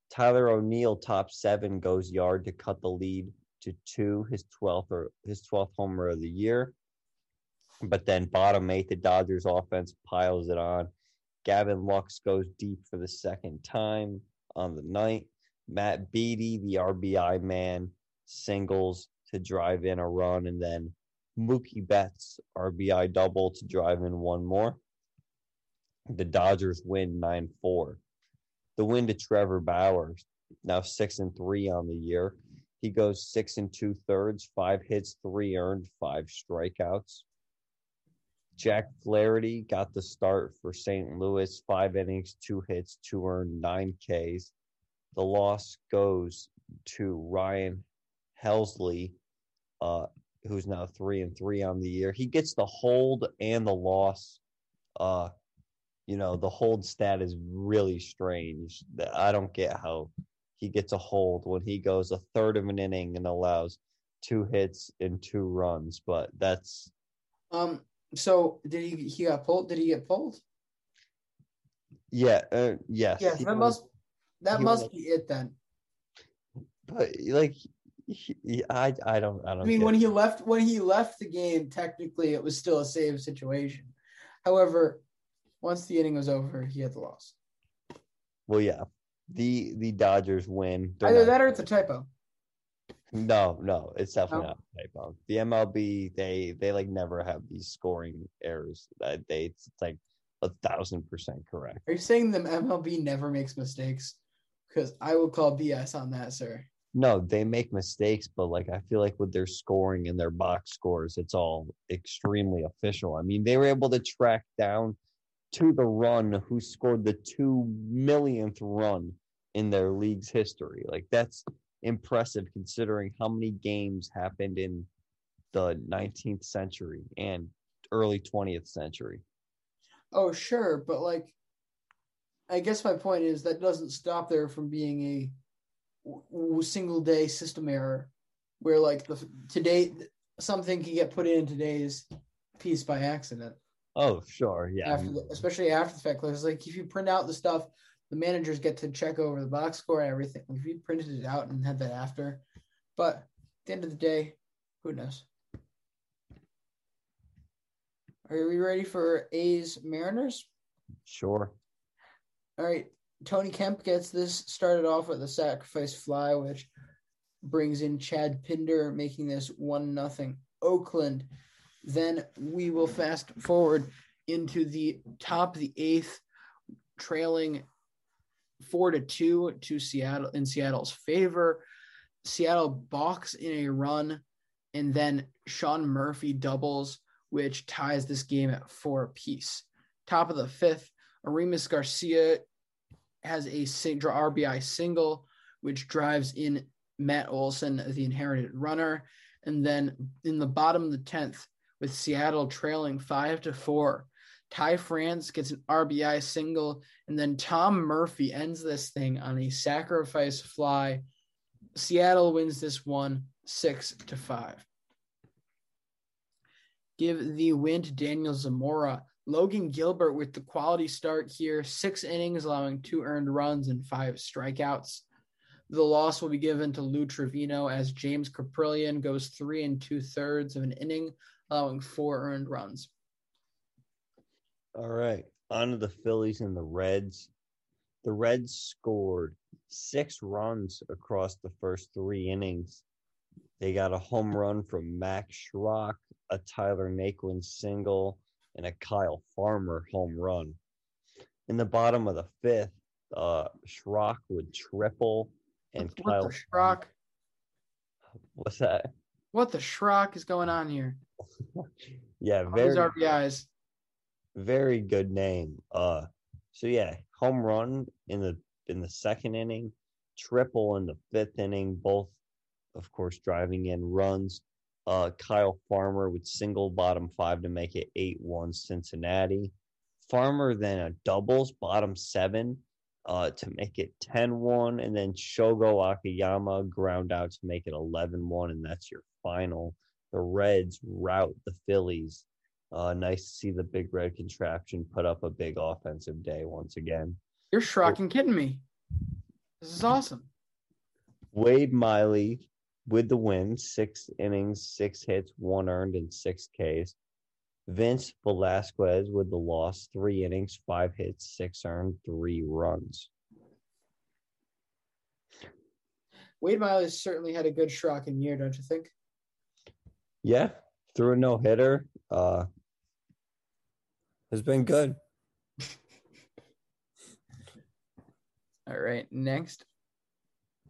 Tyler O'Neill, top seven, goes yard to cut the lead to two, his 12th or his 12th homer of the year. But then bottom eight, the Dodgers offense piles it on. Gavin Lux goes deep for the second time on the night. Matt Beaty, the RBI man, singles to drive in a run, and then Mookie Betts RBI double to drive in one more. The Dodgers win 9 4. The win to Trevor Bauer, now 6 and 3 on the year. He goes six and two thirds, five hits, three earned, five strikeouts. Jack Flaherty got the start for St. Louis, five innings, two hits, two earned, nine Ks. The loss goes to Ryan Helsley, uh, who's now three and three on the year. He gets the hold and the loss. Uh, you know, the hold stat is really strange. I don't get how he gets a hold when he goes a third of an inning and allows two hits and two runs. But that's um. So did he? He got pulled. Did he get pulled? Yeah. Uh, yes. Yes. That must. That must be it then. But like, he, I I don't I don't. I mean, when he left when he left the game, technically it was still a save situation. However, once the inning was over, he had the loss. Well, yeah, the the Dodgers win. They're Either not, that or it's a typo. No, no, it's definitely oh. not a typo. The MLB they they like never have these scoring errors. They it's like a thousand percent correct. Are you saying the MLB never makes mistakes? Because I will call BS on that, sir. No, they make mistakes, but like I feel like with their scoring and their box scores, it's all extremely official. I mean, they were able to track down to the run who scored the two millionth run in their league's history. Like that's impressive considering how many games happened in the 19th century and early 20th century. Oh, sure, but like I guess my point is that doesn't stop there from being a w- single day system error where like the today something can get put in today's piece by accident. Oh, sure, yeah. After the, especially after the fact, because like if you print out the stuff, the managers get to check over the box score and everything. If you printed it out and had that after, but at the end of the day, who knows? Are we ready for A's Mariners? Sure. All right. Tony Kemp gets this started off with a sacrifice fly, which brings in Chad Pinder, making this one nothing Oakland. Then we will fast forward into the top of the eighth, trailing four to two to Seattle in Seattle's favor. Seattle balks in a run, and then Sean Murphy doubles, which ties this game at four apiece. Top of the fifth, Aramis Garcia has a RBI single, which drives in Matt Olson, the inherited runner. And then in the bottom of the 10th, with Seattle trailing five to four. Ty France gets an RBI single, and then Tom Murphy ends this thing on a sacrifice fly. Seattle wins this one six to five. Give the win to Daniel Zamora. Logan Gilbert with the quality start here, six innings, allowing two earned runs and five strikeouts. The loss will be given to Lou Trivino as James Kaprielian goes three and two thirds of an inning, allowing four earned runs. All right. On to the Phillies and the Reds. The Reds scored six runs across the first three innings. They got a home run from Max Schrock, a Tyler Naquin single, and a Kyle Farmer home run. In the bottom of the fifth, uh, Schrock would triple, and what Kyle. the Schrock? What's that? What the Schrock is going on here? Yeah, All these RBIs. very good name. Uh, so yeah, home run in the in the second inning, triple in the fifth inning, both, of course, driving in runs. Uh, Kyle Farmer with single bottom five to make it eight one Cincinnati. Farmer then a doubles bottom seven uh, to make it 10-1, and then Shogo Akiyama ground out to make it 11-1, and that's your final. The Reds rout the Phillies. Uh, nice to see the big red contraption put up a big offensive day once again. You're Schrocking kidding me. This is awesome. Wade Miley with the win, six innings, six hits, one earned, and six Ks. Vince Velasquez with the loss, three innings, five hits, six earned, three runs. Wade Miley certainly had a good Schrocking year, don't you think? Yeah, threw a no hitter. Uh, has been good. All right. Next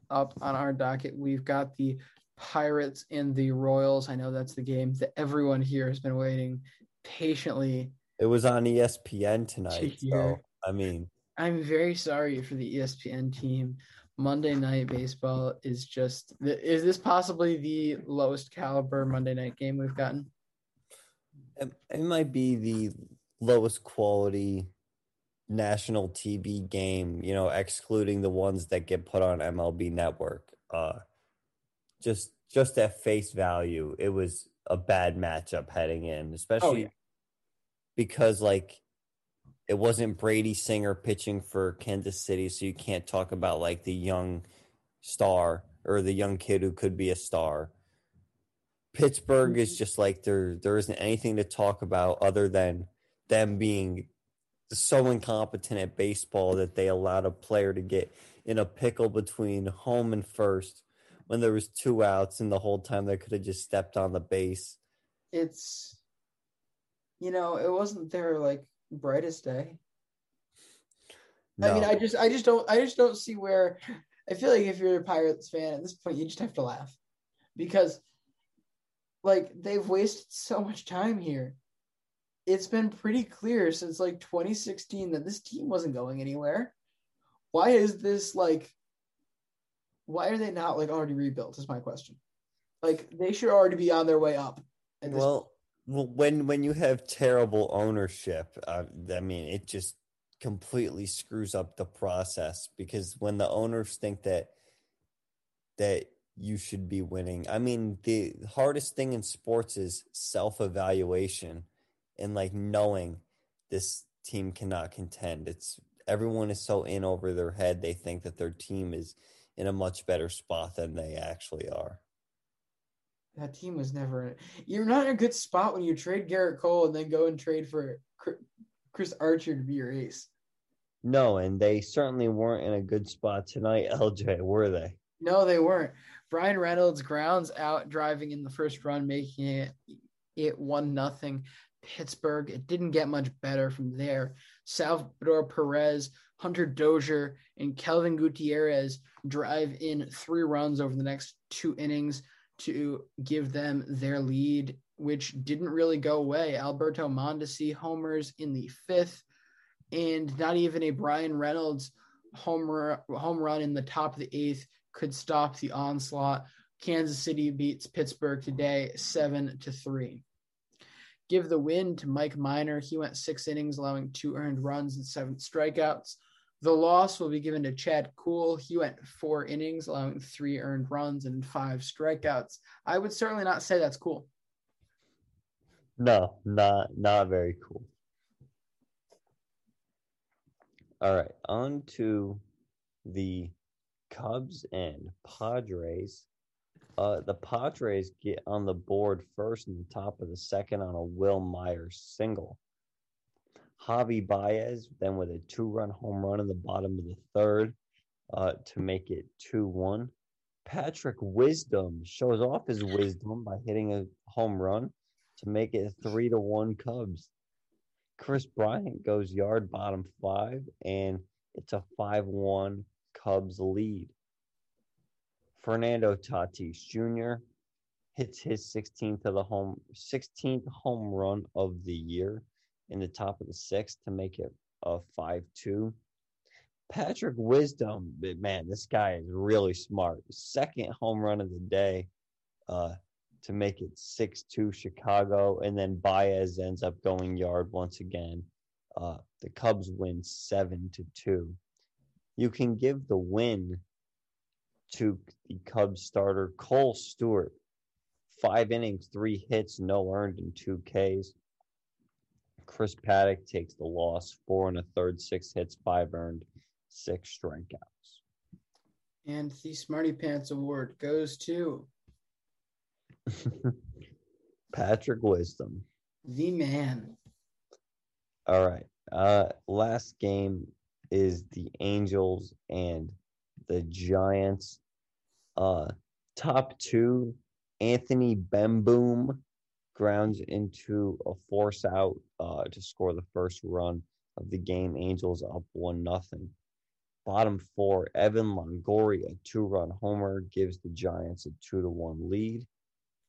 up on our docket, we've got the Pirates and the Royals. I know that's the game that everyone here has been waiting patiently. It was on ESPN tonight. So. I mean, I'm very sorry for the ESPN team. Monday Night Baseball is just is this possibly the lowest caliber Monday night game we've gotten? it might be the lowest quality national TV game, you know, excluding the ones that get put on MLB Network. Uh, just just at face value, it was a bad matchup heading in, especially yeah. because like it wasn't Brady Singer pitching for Kansas City, so you can't talk about like the young star or the young kid who could be a star. Pittsburgh is just like there there isn't anything to talk about other than them being so incompetent at baseball that they allowed a player to get in a pickle between home and first when there was two outs and the whole time they could have just stepped on the base. It's you know, it wasn't their like brightest day. I mean, I just I just don't I just don't see where I feel like if you're a Pirates fan at this point you just have to laugh. Because like they've wasted so much time here. It's been pretty clear since like 2016 that this team wasn't going anywhere. Why is this like why are they not like already rebuilt is my question. Like they should already be on their way up. Well, well, when when you have terrible ownership, uh, I mean, it just completely screws up the process because when the owners think that that you should be winning, I mean, the hardest thing in sports is self-evaluation and like knowing this team cannot contend. It's everyone is so in over their head they think that their team is in a much better spot than they actually are. That team was never. You're not in a good spot when you trade Gerrit Cole and then go and trade for Chris- Archer to be your ace. No, and they certainly weren't in a good spot tonight, LJ, were they? No, they weren't. Bryan Reynolds grounds out driving in the first run, making it it one nothing. Pittsburgh. It didn't get much better from there. Salvador Perez, Hunter Dozier, and Kelvin Gutierrez drive in three runs over the next two innings to give them their lead, which didn't really go away. Alberto Mondesi homers in the fifth, and not even a Bryan Reynolds home run, home run in the top of the eighth could stop the onslaught. Kansas City beats Pittsburgh today, seven to three. Give the win to Mike Minor. He went six innings, allowing two earned runs and seven strikeouts. The loss will be given to Chad Kuhl. He went four innings, allowing three earned runs and five strikeouts. I would certainly not say that's cool. No, not not very cool. All right, on to the Cubs and Padres. Uh, the Padres get on the board first in the top of the second on a Wil Myers single. Javi Baez then with a two-run home run in the bottom of the third uh, to make it two-one. Patrick Wisdom shows off his wisdom by hitting a home run to make it three to one Cubs. Kris Bryant goes yard bottom five, and it's a 5 1 Cubs lead. Fernando Tatis Jr. hits his 16th of the home 16th home run of the year in the top of the sixth to make it a 5-2. Patrick Wisdom, man, this guy is really smart. Second home run of the day uh, to make it 6-2 Chicago, and then Baez ends up going yard once again. Uh, the Cubs win 7 to 2. You can give the win to the Cubs starter Kohl Stewart. Five innings, three hits, no earned, and two Ks. Chris Paddack takes the loss, four and a third, six hits, five earned, six strikeouts. And the Smarty Pants Award goes to Patrick Wisdom. the man. All right. Uh last game is the Angels and the Giants. Uh top two, Anthony Bemboom grounds into a force out uh to score the first run of the game. Angels up one nothing. Bottom four, Evan Longoria, two-run homer, gives the Giants a two to one lead.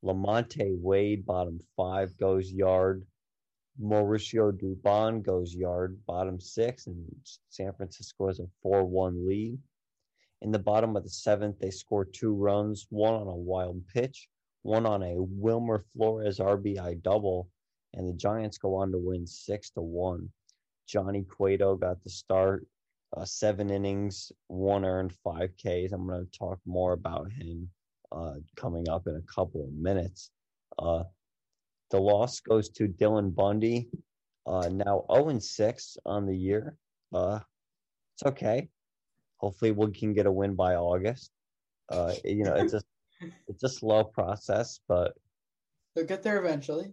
Lamonte Wade, bottom five, goes yard. Mauricio Dubon goes yard, bottom six, and San Francisco has a 4 1 lead. In the bottom of the seventh, they score two runs, one on a wild pitch, one on a Wilmer Flores RBI double, and the Giants go on to win 6 to 1. Johnny Cueto got the start, uh, seven innings, one earned, five Ks. I'm going to talk more about him uh, coming up in a couple of minutes. Uh, the loss goes to Dylan Bundy, uh, now 0 6 on the year. Uh, it's okay. Hopefully, we can get a win by August. Uh, you know, it's a it's a slow process, but They'll get there eventually.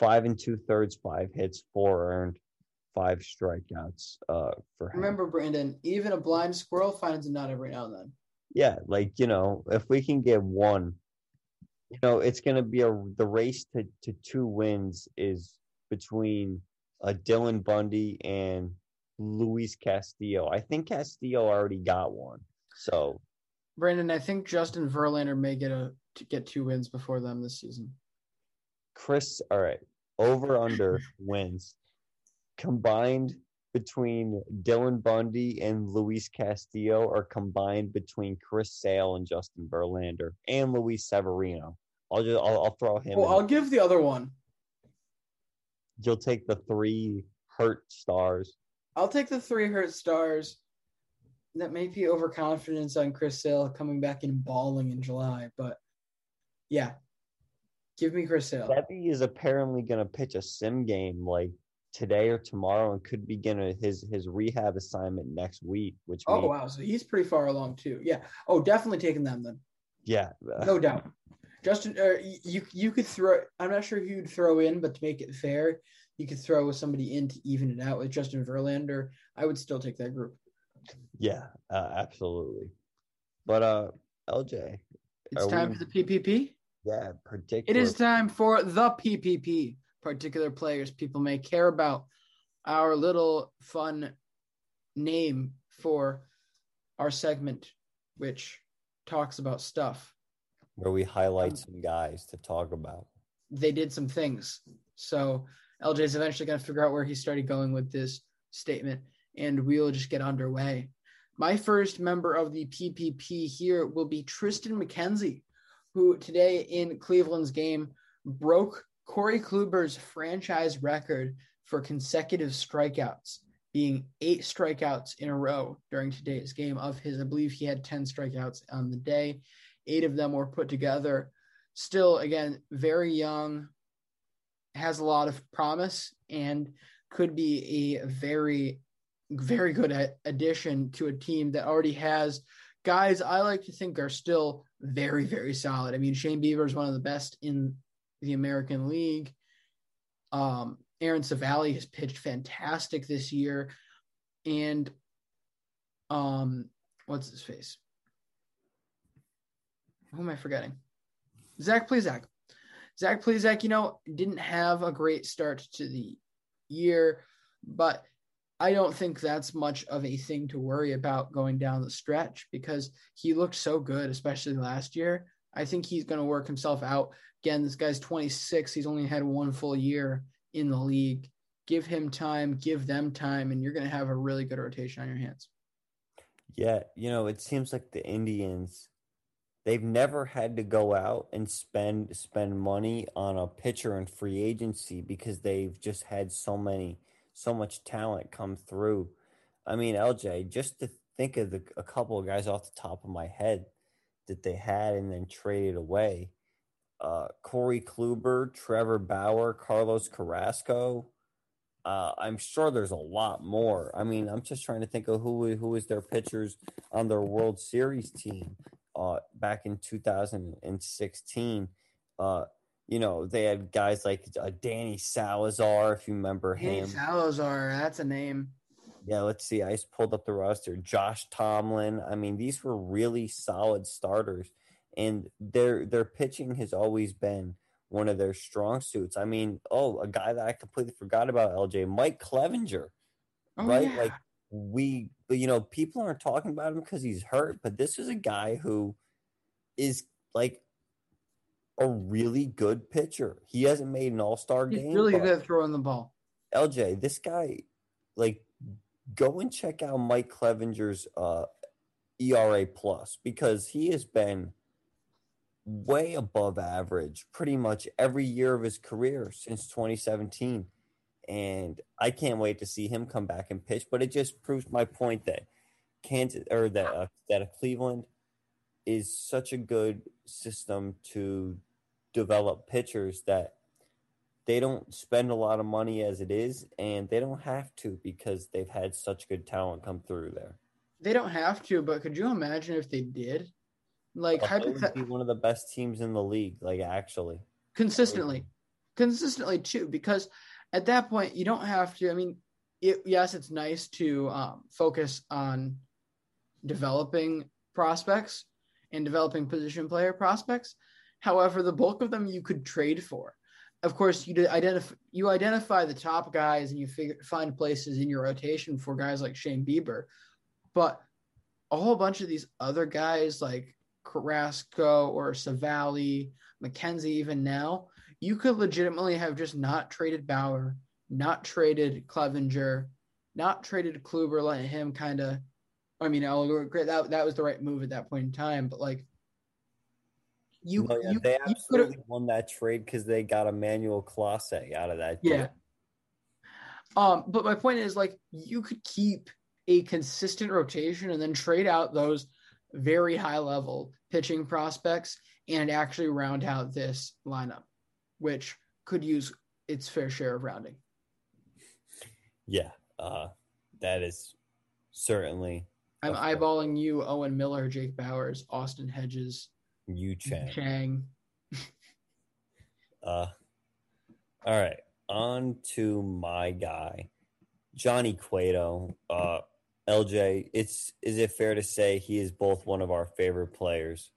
Five and two thirds, five hits, four earned, five strikeouts uh, for him. Remember, Brandon, even a blind squirrel finds a nut every now and then. yeah, like you know, if we can get one, you know, it's gonna be a the race to to two wins is between uh, Dylan Bundy and Luis Castillo. I think Castillo already got one, so Brandon, I think Justin Verlander may get a to get two wins before them this season. Chris, all right, over under wins combined between Dylan Bundy and Luis Castillo or combined between Chris Sale and Justin Verlander and Luis Severino. I'll just I'll, I'll throw him. Well, in. I'll give the other one. You'll take the three hurt stars. I'll take the three hurt stars. That may be overconfidence on Chris Sale coming back and balling in July, but yeah, give me Chris Sale. Sevy is apparently going to pitch a sim game like today or tomorrow and could begin his his rehab assignment next week. Which Oh means, wow, so he's pretty far along too. Yeah. Oh, definitely taking them then. yeah, No doubt. Justin, uh, you you could throw. I'm not sure who you'd throw in, but to make it fair, you could throw somebody in to even it out with Justin Verlander. I would still take that group. yeah, uh, absolutely. But uh, LJ, It's time we- for the PPP. Yeah, particular. It is time for the PPP. Particular players people may care about. Our little fun name for our segment, which talks about stuff. where we highlight um, some guys to talk about. They did some things. So LJ's eventually going to figure out where he started going with this statement, and we'll just get underway. My first member of the PPP here will be Triston McKenzie, who today in Cleveland's game broke Corey Kluber's franchise record for consecutive strikeouts, being eight strikeouts in a row during today's game of his. I believe he had 10 strikeouts on the day. Eight of them were put together. Still, again, very young, has a lot of promise, and could be a very, very good addition to a team that already has guys I like to think are still very, very solid. I mean, Shane Bieber is one of the best in the American League. Um, Aaron Civale has pitched fantastic this year. And um, what's his face? Who am I forgetting? Zach Plesac. Zach Plesac, you know, didn't have a great start to the year, but I don't think that's much of a thing to worry about going down the stretch because he looked so good, especially last year. I think he's going to work himself out. Again, this guy's 26. He's only had one full year in the league. Give him time, give them time, and you're going to have a really good rotation on your hands. Yeah, you know, it seems like the Indians they've never had to go out and spend spend money on a pitcher in free agency because they've just had so many so much talent come through. I mean, LJ, just to think of the, a couple of guys off the top of my head that they had and then traded away. Uh, Corey Kluber, Trevor Bauer, Carlos Carrasco. Uh, I'm sure there's a lot more. I mean, I'm just trying to think of who who was their pitchers on their World Series team uh, back in 2016. Uh, you know, they had guys like uh, Danny Salazar, if you remember Danny him. Salazar, that's a name. Yeah, let's see. I just pulled up the roster. Josh Tomlin. I mean, these were really solid starters, and their their pitching has always been one of their strong suits. I mean, oh, a guy that I completely forgot about, LJ, Mike Clevinger, oh, right? Yeah. Like we, you know, people aren't talking about him because he's hurt, but this is a guy who is like a really good pitcher. He hasn't made an All Star He's game. really good throwing the ball. LJ, this guy, like, go and check out Mike Clevinger's uh, ERA plus because he has been way above average pretty much every year of his career since 2017. And I can't wait to see him come back and pitch. But it just proves my point that Kansas or that uh, that Cleveland is such a good system to develop pitchers that they don't spend a lot of money as it is, and they don't have to because they've had such good talent come through there. They don't have to, but could you imagine if they did? Like, But they would hypothet- be one of the best teams in the league, like actually. consistently, consistently too, because at that point you don't have to. I mean, it, yes, it's nice to um, focus on developing prospects and developing position player prospects. However, the bulk of them you could trade for. Of course, you identify you identify the top guys and you figure find places in your rotation for guys like Shane Bieber, but a whole bunch of these other guys like Carrasco or Civale, McKenzie, even now, you could legitimately have just not traded Bauer, not traded Clevinger, not traded Kluber, let him kind of. I mean, oh, I'll. That that was the right move at that point in time, but like you, No, yeah, you, they you absolutely won that trade because they got Emmanuel Clase out of that. deal. Yeah. Um, but my point is like you could keep a consistent rotation and then trade out those very high level pitching prospects and actually round out this lineup, which could use its fair share of rounding. Yeah, uh, that is certainly I'm eyeballing you, Owen Miller, Jake Bauers, Austin Hedges, Yu Chang. Chang. Uh, all right, on to my guy, Johnny Cueto. Uh, LJ, it's is it fair to say he is both one of our favorite players?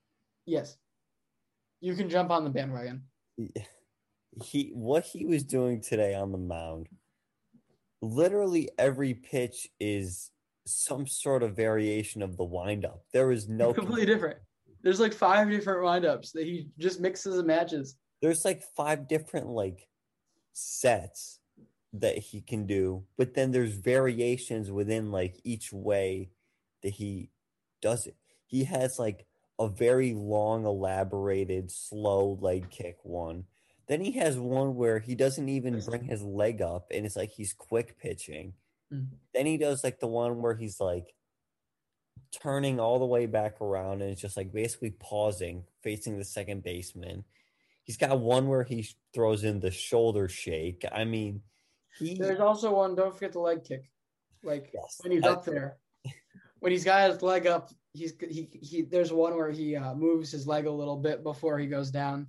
Yes. You can jump on the bandwagon. He what he was doing today on the mound. Literally every pitch is some sort of variation of the windup. There is no completely different. There's like five different windups that he just mixes and matches. there's like five different like sets that he can do but then there's variations within like each way that he does it. He has like a very long, elaborated, slow leg kick one. Then he has one where he doesn't even bring his leg up and it's like he's quick pitching. Mm. Then he does like the one where he's like turning all the way back around and it's just like basically pausing, facing the second baseman. He's got one where he throws in the shoulder shake. I mean, he There's also one. Don't forget the leg kick. Like Yes. when he's I- up there, when he's got his leg up, he's he he. There's one where he uh, moves his leg a little bit before he goes down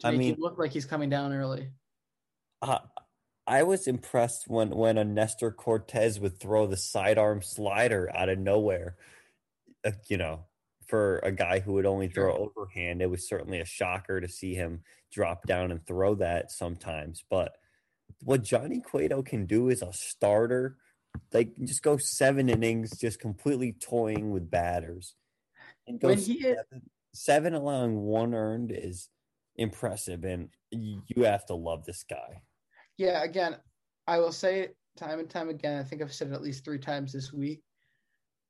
to I make mean- it look like he's coming down early. uh, I was impressed when when a Nestor Cortes would throw the sidearm slider out of nowhere. Uh, you know, for a guy who would only throw overhand, it was certainly a shocker to see him drop down and throw that sometimes. But what Johnny Cueto can do as a starter, like just go seven innings, just completely toying with batters, and go When he hit- seven, seven allowing one earned is impressive, and you have to love this guy. Yeah, again, I will say it time and time again. I think I've said it at least three times this week.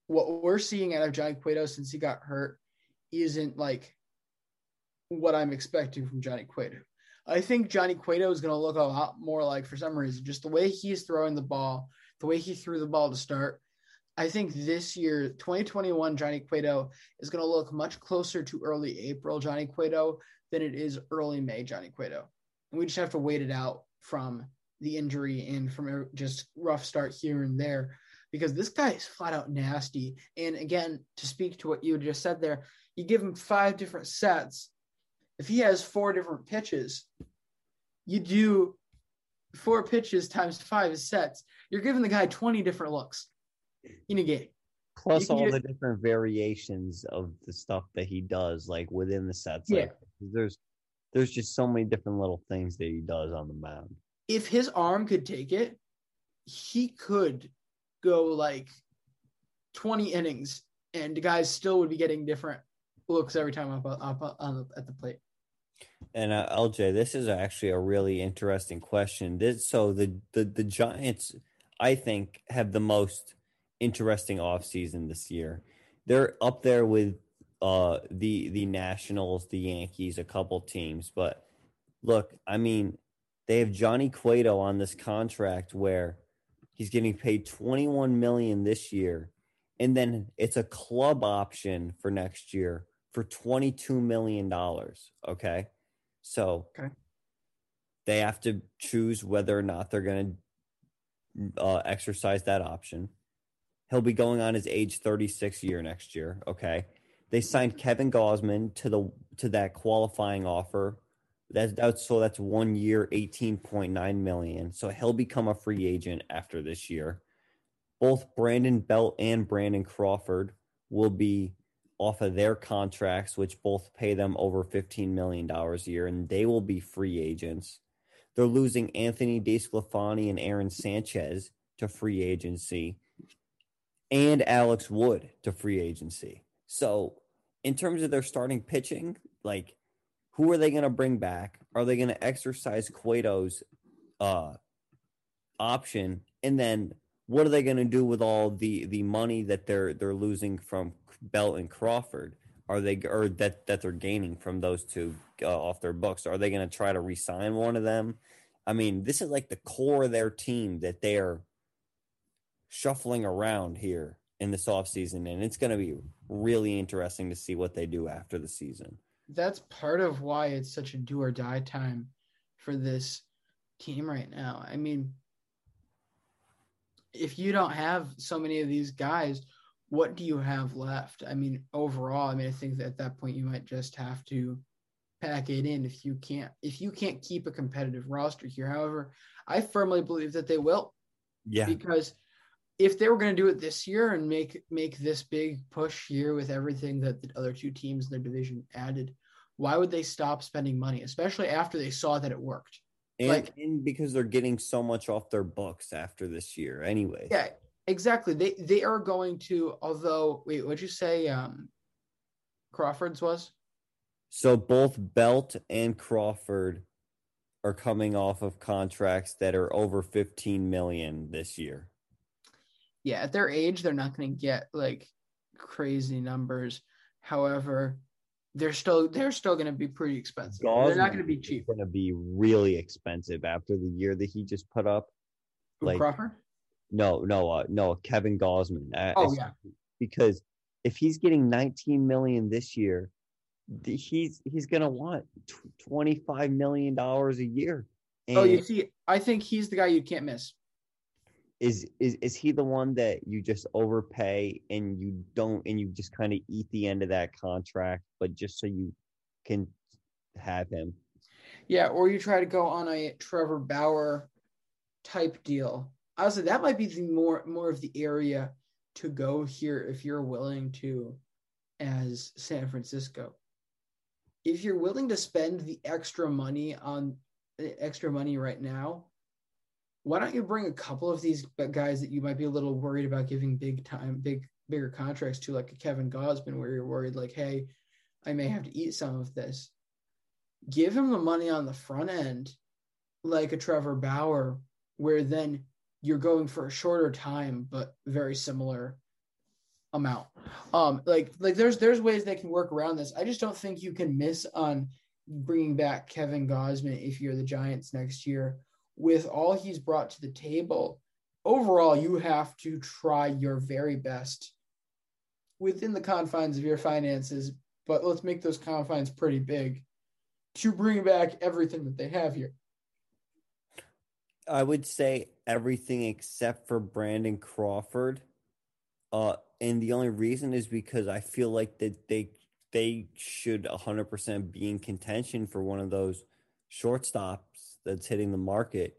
What we're seeing out of Johnny Cueto since he got hurt isn't like what I'm expecting from Johnny Cueto. I think Johnny Cueto is going to look a lot more like, for some reason, just the way he's throwing the ball, the way he threw the ball to start. I think this year, 2021 Johnny Cueto is going to look much closer to early April Johnny Cueto than it is early May Johnny Cueto. And we just have to wait it out from the injury and from a just rough start here and there because this guy is flat out nasty. And again, to speak to what you just said there, you give him five different sets. If he has four different pitches, you do four pitches times five sets. You're giving the guy 20 different looks in a game. plus all get- the different variations of the stuff that he does like within the sets Yeah. like there's there's just so many different little things that he does on the mound. If his arm could take it, he could go like 20 innings and the guys still would be getting different looks every time up, up on the, at the plate. and uh, lj this is actually a really interesting question. This so the the, the giants i think have the most interesting offseason this year. They're up there with uh the the nationals the yankees a couple teams. But look i mean they have johnny cueto on this contract where he's getting paid 21 million this year and then it's a club option for next year for 22 million dollars okay? So Okay. they have to choose whether or not they're going to uh, exercise that option. He'll be going on his age 36 year next year okay they signed kevin gausman to the to that qualifying offer. That's so that's one year 18.9 million. So he'll become a free agent after this year. Both brandon belt and brandon crawford will be off of their contracts which both pay them over 15 million dollars a year and they will be free agents. They're losing anthony DeSclafani and aaron sanchez to free agency and alex wood to free agency so in terms of their starting pitching like who are they going to bring back? Are they going to exercise Cueto's uh, option, and then what are they going to do with all the the money that they're they're losing from Belt and Crawford? Are they or that that they're gaining from those two uh, off their books? Are they going to try to re-sign one of them? I mean, this is like the core of their team that they are shuffling around here in this offseason, and it's going to be really interesting to see what they do after the season. That's part of why it's such a do or die time for this team right now. I mean, if you don't have so many of these guys, what do you have left? I mean, overall, I mean, I think that at that point you might just have to pack it in if you can't if you can't keep a competitive roster here. However, I firmly believe that they will Yeah. because if they were going to do it this year and make make this big push here with everything that the other two teams in their division added, why would they stop spending money, especially after they saw that it worked? And, Like- and because they're getting so much off their books after this year, anyway. Yeah, exactly. They they are going to. Although, wait, what'd you say? Um, Crawford's was. So both Belt and Crawford are coming off of contracts that are over 15 million this year. Yeah, at their age, they're not going to get like crazy numbers. However, they're still they're still going to be pretty expensive. they're not going to be cheap. Going to be really expensive after the year that he just put up. Who, Like Crawford? no, no, uh, no, Kevin Gausman. Uh, Oh, yeah. because if he's getting 19 million this year, he's he's going to want 25 million dollars a year. And Oh, you see, I think he's the guy you can't miss. Is is is he the one that you just overpay and you don't and you just kind of eat the end of that contract, but just so you can have him? Yeah, or you try to go on a Trevor Bauer type deal. Honestly, that might be the more more of the area to go here if you're willing to, as San Francisco. If you're willing to spend the extra money on the extra money right now, why don't you bring a couple of these guys that you might be a little worried about giving big time, big bigger contracts to, like a Kevin Gausman, where you're worried like, hey, I may have to eat some of this give him the money on the front end, like a Trevor Bauer, where then you're going for a shorter time but very similar amount. Um, like like there's there's ways they can work around this. I just don't think you can miss on bringing back Kevin Gausman if you're the Giants next year with all he's brought to the table. Overall, you have to try your very best within the confines of your finances, but let's make those confines pretty big to bring back everything that they have here. I would say everything except for Brandon Crawford. Uh, and the only reason is because I feel like that they they should 100% be in contention for one of those shortstops that's hitting the market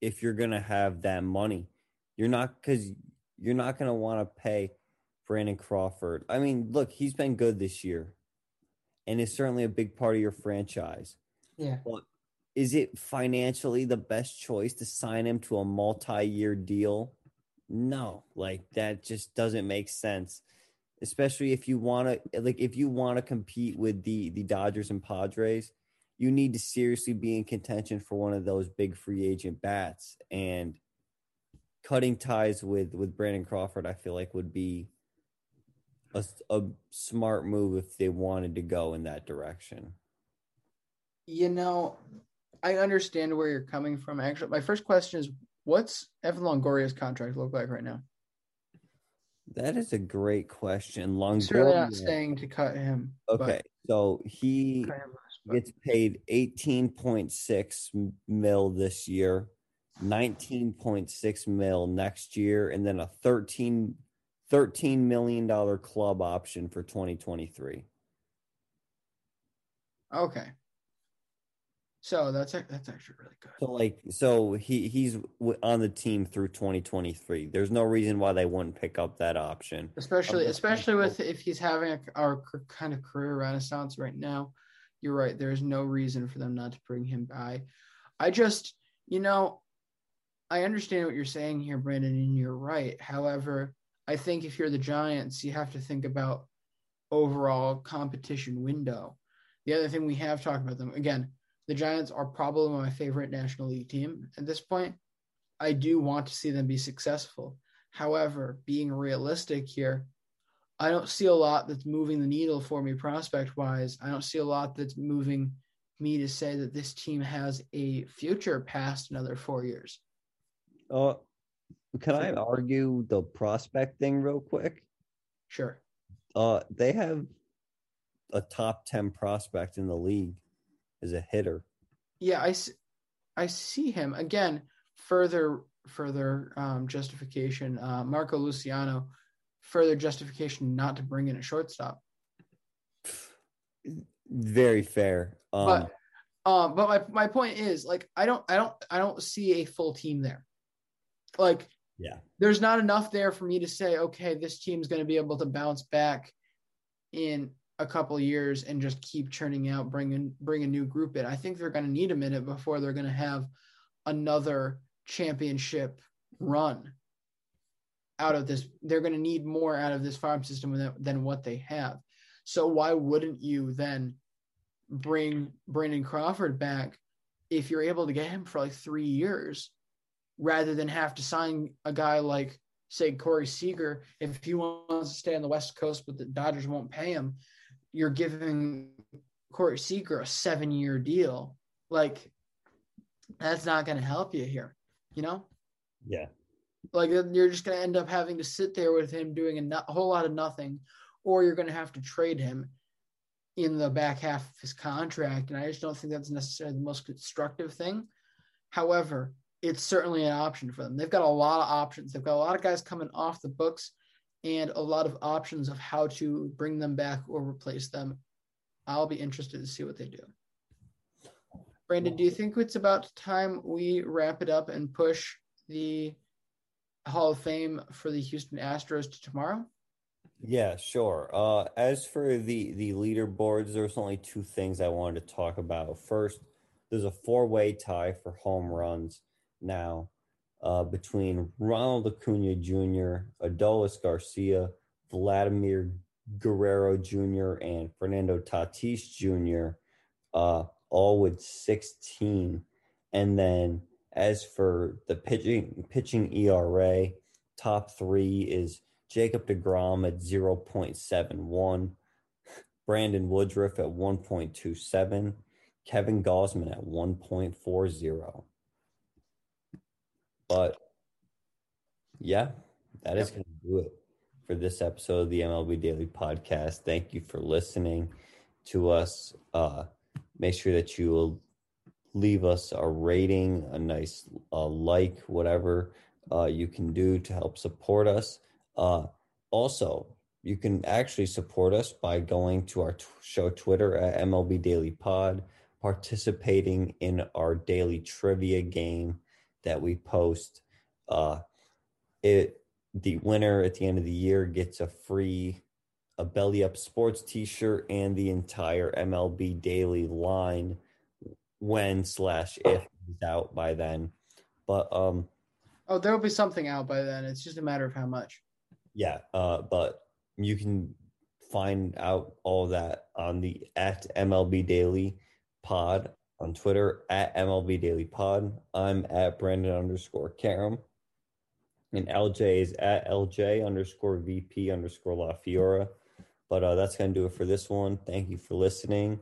if you're going to have that money. You're not cuz you're not going to want to pay Brandon Crawford. I mean, look, he's been good this year and is certainly a big part of your franchise. Yeah. But is it financially the best choice to sign him to a multi-year deal? No, like that just doesn't make sense. Especially if you want to like if you want to compete with the the Dodgers and Padres, you need to seriously be in contention for one of those big free agent bats and cutting ties with with Brandon Crawford I feel like would be a, a smart move if they wanted to go in that direction. You know, I understand where you're coming from. Actually, my first question is what's Evan Longoria's contract look like right now? That is a great question. Certainly not Longoria. saying to cut him. Okay, so he cut him less, but- gets paid eighteen point six mil this year, nineteen point six mil next year, and then a 13 $13 million club option for twenty twenty three. Okay. So that's that's actually really good. So like, so he he's on the team through twenty twenty three. There's no reason why they wouldn't pick up that option. especially especially with if he's having a, our kind of career renaissance right now you're right there's no reason for them not to bring him by. I just you know i understand what you're saying here brandon and you're right. However i think if you're the giants you have to think about overall competition window. The other thing we have talked about them again the giants are probably my favorite national league team at this point. I do want to see them be successful. However, being realistic here, I don't see a lot that's moving the needle for me prospect wise. I don't see a lot that's moving me to say that this team has a future past another four years. Uh, can I argue the prospect thing real quick? Sure. Uh, they have a top ten prospect in the league as a hitter. Yeah, I, I see him again. Further, further um, justification. Uh, Marco Luciano, further justification not to bring in a shortstop. Very fair. Um, but um but my my point is like I don't I don't I don't see a full team there. Like yeah, there's not enough there for me to say okay this team's going to be able to bounce back in a couple of years and just keep churning out bring in bring a new group in. I think they're going to need a minute before they're going to have another championship run out of this they're going to need more out of this farm system than, than what they have. So why wouldn't you then bring Brandon Crawford back if you're able to get him for like three years rather than have to sign a guy like say Corey Seager, if he wants to stay on the West Coast, but the Dodgers won't pay him, you're giving Corey Seager a seven year deal. Like, that's not going to help you here, you know? Yeah. Like, you're just going to end up having to sit there with him doing a, no- a whole lot of nothing, or you're going to have to trade him in the back half of his contract. And I just don't think that's necessarily the most constructive thing. However, it's certainly an option for them. They've got a lot of options. They've got a lot of guys coming off the books and a lot of options of how to bring them back or replace them. I'll be interested to see what they do. Brandon, do you think it's about time we wrap it up and push the Hall of Fame for the Houston Astros to tomorrow? Yeah, sure. Uh, as for the the leaderboards, there's only two things I wanted to talk about. First, there's a four-way tie for home runs now uh, between Ronald Acuna Jr., Adolis Garcia, Vladimir Guerrero Jr., and Fernando Tatis Jr., uh, all with 16. And then as for the pitching pitching ERA, top three is Jacob DeGrom at 0.71, Brandon Woodruff at 1.27, Kevin Gausman at 1.40. But yeah, that is going to do it for this episode of the MLB Daily Podcast. Thank you for listening to us. Uh, make sure that you will leave us a rating, a nice uh, like, whatever uh, you can do to help support us. Uh, also, you can actually support us by going to our t- show Twitter at MLB Daily Pod, participating in our daily trivia game that we post. Uh, it the winner at the end of the year gets a free a belly up sports t-shirt and the entire MLB daily line when slash if it's out by then. But um Oh, there'll be something out by then. It's just a matter of how much. yeah, uh but you can find out all that on the at MLB Daily Pod on Twitter at MLB Daily Pod. I'm at Brandon underscore Karam. And LJ is at LJ underscore VP underscore La Fiora. But uh, that's going to do it for this one. Thank you for listening.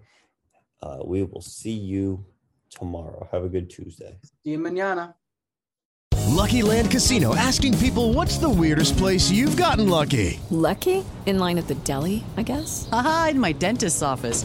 Uh, we will see you tomorrow. Have a good Tuesday. See you mañana. Lucky Land Casino asking people what's the weirdest place you've gotten lucky? Lucky? In line at the deli, I guess? Aha, in my dentist's office.